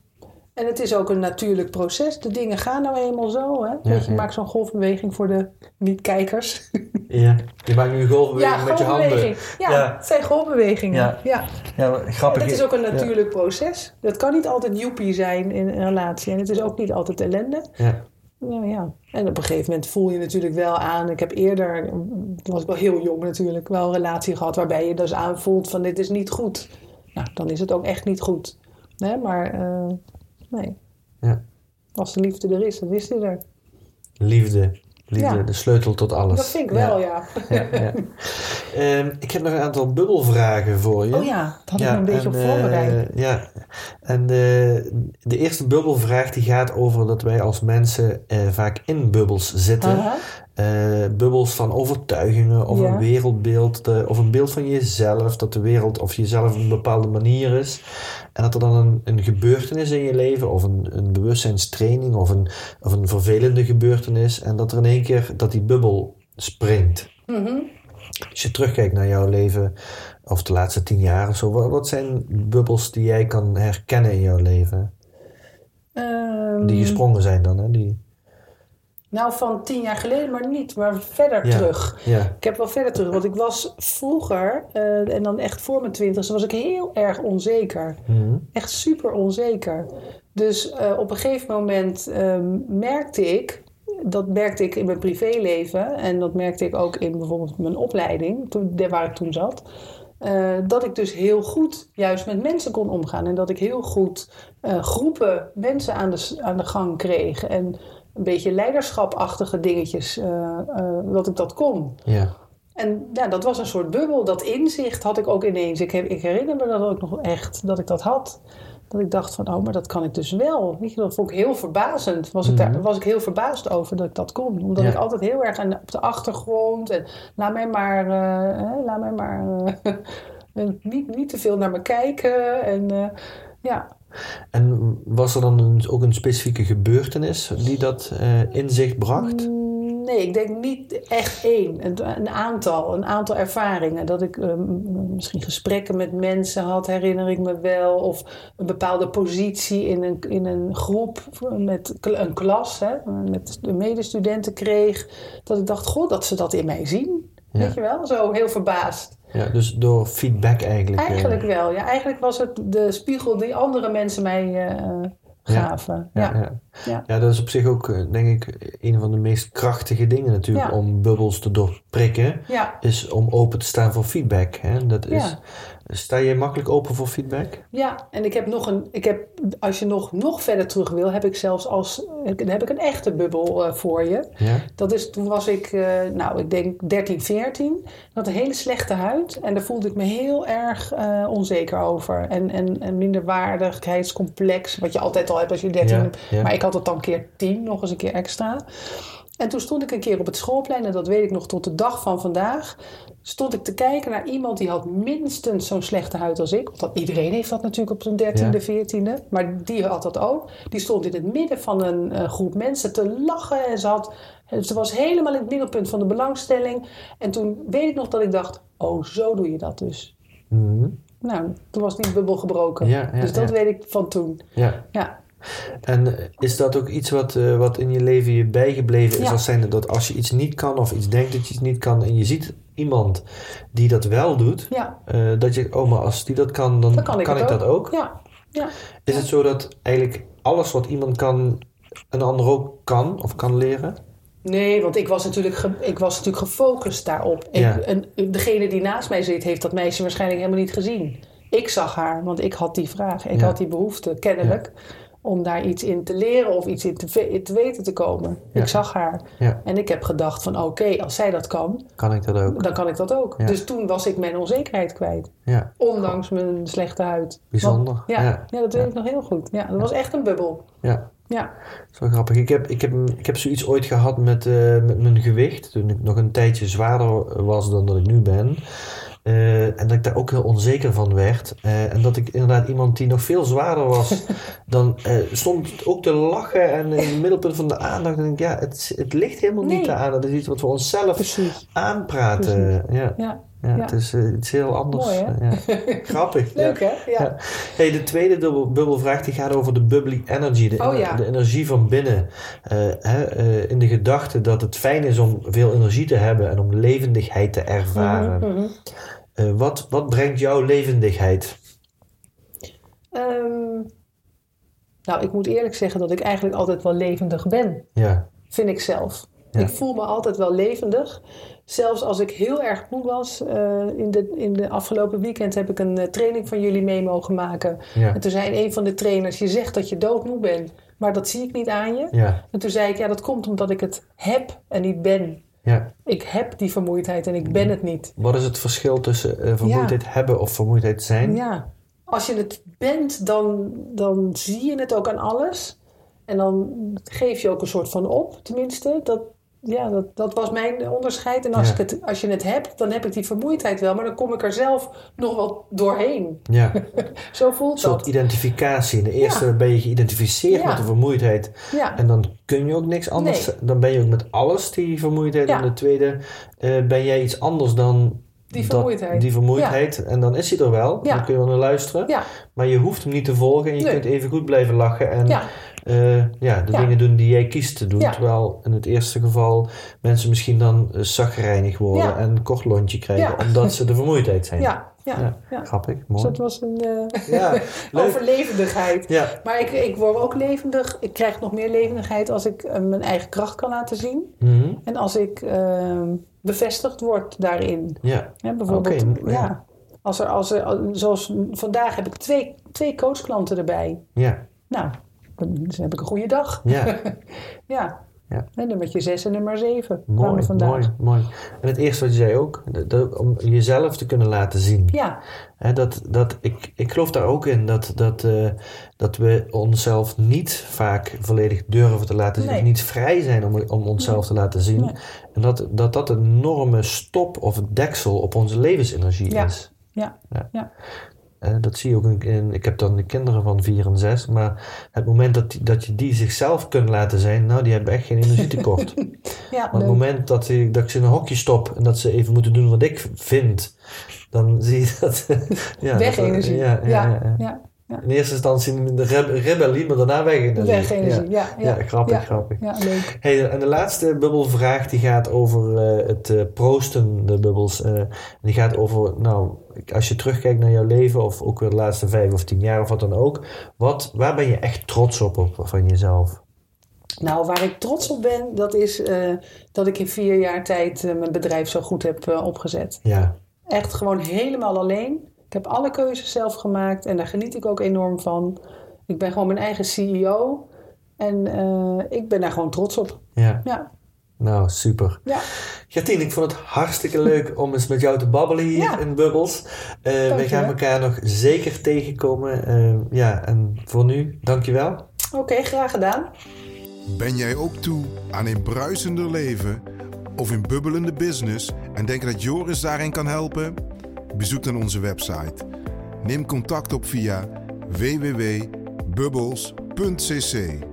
En het is ook een natuurlijk proces. De dingen gaan nou eenmaal zo. Hè? Weet je, ja. maak zo'n golfbeweging voor de niet-kijkers. (laughs) Ja. Je maakt nu een golfbeweging met je handen. Ja, Ja. het zijn golfbewegingen. Ja. Ja. Grappig. Dat is ook een natuurlijk proces. Dat kan niet altijd joepie zijn in een relatie. En het is ook niet altijd ellende. Ja. Nou ja. En op een gegeven moment voel je natuurlijk wel aan. Ik heb eerder, toen was ik wel heel jong natuurlijk, wel een relatie gehad waarbij je dus aanvoelt van dit is niet goed. Nou, dan is het ook echt niet goed. Nee, maar eh, nee. Ja. Als de liefde er is, dan is die er. Liefde. Liefde, Ja. de sleutel tot alles. Dat vind ik wel, ja. Ja, ja. (laughs) Ehm, ik heb nog een aantal bubbelvragen voor je. Oh ja, dat had ik me een beetje op voorbereid. eh, ja, en de, de eerste bubbelvraag die gaat over dat wij als mensen eh, vaak in bubbels zitten. Eh, bubbels van overtuigingen of Ja. een wereldbeeld of een beeld van jezelf, dat de wereld of jezelf een bepaalde manier is. En dat er dan een, een gebeurtenis in je leven of een, een bewustzijnstraining of een, of een vervelende gebeurtenis en dat er in één keer dat die bubbel springt. Mhm. Als je terugkijkt naar jouw leven of de laatste tien jaar of zo, wat, wat zijn bubbels die jij kan herkennen in jouw leven? Ehm, Die gesprongen zijn dan, hè? Die, nou, van tien jaar geleden, maar niet, maar verder Ja. terug. ja. Ik heb wel verder terug, want ik was vroeger, eh, en dan echt voor mijn twintigste, was ik heel erg onzeker. Mhm. Echt super onzeker. Dus eh, op een gegeven moment ehm, merkte ik, dat merkte ik in mijn privéleven en dat merkte ik ook in bijvoorbeeld mijn opleiding, toen, waar ik toen zat, eh, dat ik dus heel goed juist met mensen kon omgaan en dat ik heel goed groepen mensen aan de, aan de gang kreeg en een beetje leiderschapachtige dingetjes, eh, eh, dat ik dat kon. ja. En ja, dat was een soort bubbel. Dat inzicht had ik ook ineens. Ik, ik herinner me dat ook nog echt, dat ik dat had. Dat ik dacht van, oh, maar dat kan ik dus wel. Weet je, dat vond ik heel verbazend. Was ik, daar, was ik heel verbaasd over dat ik dat kon. Omdat Ja. ik altijd heel erg aan, op de achtergrond... en laat mij maar, eh, hè, laat mij maar (laughs) niet, niet te veel naar me kijken. En ja, En was er dan een, ook een specifieke gebeurtenis die dat eh, inzicht bracht? Mm, Nee, ik denk niet echt één. Een, een aantal, een aantal ervaringen. Dat ik ehm, misschien gesprekken met mensen had, herinner ik me wel. Of een bepaalde positie in een, in een groep, met een klas, hè, met de medestudenten kreeg. Dat ik dacht, god, dat ze dat in mij zien. Ja. Weet je wel? Zo heel verbaasd. Ja, dus door feedback eigenlijk. eh, Eigenlijk wel. Ja, eigenlijk was het de spiegel die andere mensen mij eh, gaven. ja, Ja. ja. Ja. Ja, dat is op zich ook, eh, denk ik, een van de meest krachtige dingen natuurlijk om bubbels te doorprikken. Ja. Is om open te staan voor feedback. Hè? Dat is, Ja. Sta je makkelijk open voor feedback? Ja, en ik heb nog een, ik heb, als je nog, nog verder terug wil, heb ik zelfs als, heb ik een echte bubbel eh, voor je. Ja? Dat is, toen was ik, eh, nou, ik denk 13, 14. Ik had een hele slechte huid en daar voelde ik me heel erg eh, onzeker over. En, en, en minderwaardigheidscomplex, wat je altijd al hebt als je 13 Ja, bent. ja. Maar ik had het dan keer 10, nog eens een keer extra. En toen stond ik een keer op het schoolplein, en dat weet ik nog tot de dag van vandaag. Stond ik te kijken naar iemand die had minstens zo'n slechte huid als ik. Want iedereen heeft dat natuurlijk op zijn dertiende, veertiende. Maar die had dat ook. Die stond in het midden van een eh, groep mensen te lachen. En ze, had, ze was helemaal in het middelpunt van de belangstelling. En toen weet ik nog dat ik dacht, oh, zo doe je dat dus. Mhm. Nou, toen was die bubbel gebroken. Ja, ja, dus dat ja. weet ik van toen. ja. Ja, En is dat ook iets wat, eh, wat in je leven je bijgebleven is? Ja. Als zijnde dat als je iets niet kan of iets denkt dat je iets niet kan en je ziet iemand die dat wel doet, ja eh, dat je, oh maar als die dat kan, dan dan kan ik, dat ook. Ja, ja. Is het zo dat eigenlijk alles wat iemand kan, een ander ook kan of kan leren? Nee, want ik was natuurlijk, ik was natuurlijk gefocust daarop. Ik- en degene die naast mij zit, heeft dat meisje waarschijnlijk helemaal niet gezien. Ik zag haar, want ik had die vraag. Ik Ja. had die behoefte, kennelijk, om daar iets in te leren of iets in te, weten te komen. Ja. Ik zag haar. Ja, En ik heb gedacht van, oké, als zij dat kan, kan ik dat ook? dan kan ik dat ook. Ja. Dus toen was ik mijn onzekerheid kwijt. Ja, Ondanks mijn slechte huid. bijzonder. Want- ja, ja. ja. dat weet ik nog heel goed. Ja, dat was echt een bubbel. ja. Ja. Dat is wel grappig. Ik heb, ik heb, ik heb zoiets ooit gehad met, eh, met mijn gewicht. Toen ik nog een tijdje zwaarder was dan dat ik nu ben. Eh, en dat ik daar ook heel onzeker van werd. Eh, en dat ik inderdaad iemand die nog veel zwaarder was, (laughs) dan eh, stond ook te lachen en in het middelpunt van de aandacht. En ik, ja, het, het ligt helemaal niet aan. Dat is iets wat we onszelf Precies. aanpraten. Ja. Ja. Ja, Ja. het is eh, iets heel anders. Mooi, hè? Ja. (laughs) Grappig. Leuk, ja. hè? Ja. Hey, de tweede dubbel, bubbelvraag die gaat over de bubbly energy, de, Oh, ener- de energie van binnen. Eh, hè, eh, in de gedachte dat het fijn is om veel energie te hebben en om levendigheid te ervaren. Eh, wat, wat brengt jouw levendigheid? Ehm, nou, ik moet eerlijk zeggen dat ik eigenlijk altijd wel levendig ben. Ja, Vind ik zelf. Ik voel me altijd wel levendig. Zelfs als ik heel erg moe was. eh, in, de, in de afgelopen weekend heb ik een eh, training van jullie mee mogen maken. ja, En toen zei een van de trainers: Je zegt dat je doodmoe bent. maar dat zie ik niet aan je. Ja, En toen zei ik, ja, dat komt omdat ik het heb en niet ben. ja. Ik heb die vermoeidheid en ik ben het niet. Wat is het verschil tussen eh, vermoeidheid hebben of vermoeidheid zijn? Ja, als je het bent, dan, dan zie je het ook aan alles. En dan geef je ook een soort van op, tenminste. Dat, ja, dat, dat was mijn onderscheid. En als, Ja. ik het, als je het hebt, dan heb ik die vermoeidheid wel. Maar dan kom ik er zelf nog wel doorheen. Ja. (laughs) Zo voelt Een soort dat. identificatie. In de eerste ben je geïdentificeerd Ja. met de vermoeidheid. En dan kun je ook niks anders. Nee. Dan ben je ook met alles die vermoeidheid. En de tweede eh, ben jij iets anders dan Die dat- vermoeidheid. die vermoeidheid. En dan is hij er wel. Ja. Dan kun je wel naar luisteren. ja, Maar je hoeft hem niet te volgen. En je Nee. kunt even goed blijven lachen. En ja, eh, ja, de Ja. dingen doen die jij kiest te doen. Ja. Terwijl in het eerste geval mensen misschien dan uh, worden. Ja. En een kort lontje krijgen. Omdat ze de vermoeidheid zijn. (laughs) ja, ja. Grappig. Dus Mooi. dat was een Ja, (laughs) leuk. overlevendigheid. Ja. Maar ik, ik word ook levendig. Ik krijg nog meer levendigheid als ik mijn eigen kracht kan laten zien. Mhm. En als ik ehm, bevestigd word daarin. Ja. Bijvoorbeeld, ja. Als er, als er, zoals vandaag heb ik twee, twee coachklanten erbij. Ja. Nou, dan heb ik een goede dag. Ja. (laughs) Ja. Ja. En nummertje 6 en nummer 7 Mooi, mooi, mooi. En het eerste wat je zei ook, dat- om jezelf te kunnen laten zien. Ja, dat, dat, ik, ik geloof daar ook in dat, dat, eh, dat we onszelf niet vaak volledig durven te laten zien. Nee. Of niet vrij zijn om, om onszelf te laten zien. Nee. En dat, dat dat een enorme stop of deksel op onze levensenergie Ja. is. ja, Ja. ja. Dat zie je ook in, in- ik heb dan de kinderen van 4 en 6, maar het moment dat, die- dat je die zichzelf kunt laten zijn, nou die hebben echt geen energietekort. (laughs) ja Maar het moment dat, ik- dat ik ze in een hokje stop en dat ze even moeten doen wat ik vind, dan zie je dat. (laughs) ja, Ja, ja, ja, ja. In eerste instantie de rebe- rebellie, maar daarna weg-energie. Weg-energie. Ja, ja, Ja, grappig, grappig. Ja, leuk. Hey, en de laatste bubbelvraag die gaat over eh, het eh, proosten, de bubbels. eh, die gaat over, nou, als je terugkijkt naar jouw leven, of ook weer de laatste vijf of tien jaar of wat dan ook. Wat, waar ben je echt trots op, op van jezelf? Nou, waar ik trots op ben, dat is dat ik in vier jaar tijd mijn bedrijf zo goed heb opgezet. Ja, Echt gewoon helemaal alleen. Ik heb alle keuzes zelf gemaakt en daar geniet ik ook enorm van. Ik ben gewoon mijn eigen CEO en eh, ik ben daar gewoon trots op. ja. Ja, Nou, super. ja. Gertien, ik vond het hartstikke leuk om eens met jou te babbelen hier Ja. in Bubbels. Eh we gaan elkaar nog zeker tegenkomen. Eh, ja, en voor nu, dankjewel. Oké, graag gedaan. Ben jij ook toe aan een bruisender leven of een bubbelende business en denk dat Joris daarin kan helpen? Bezoek dan onze website. Neem contact op via www.bubbels.cc.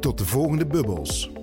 Tot de volgende bubbels.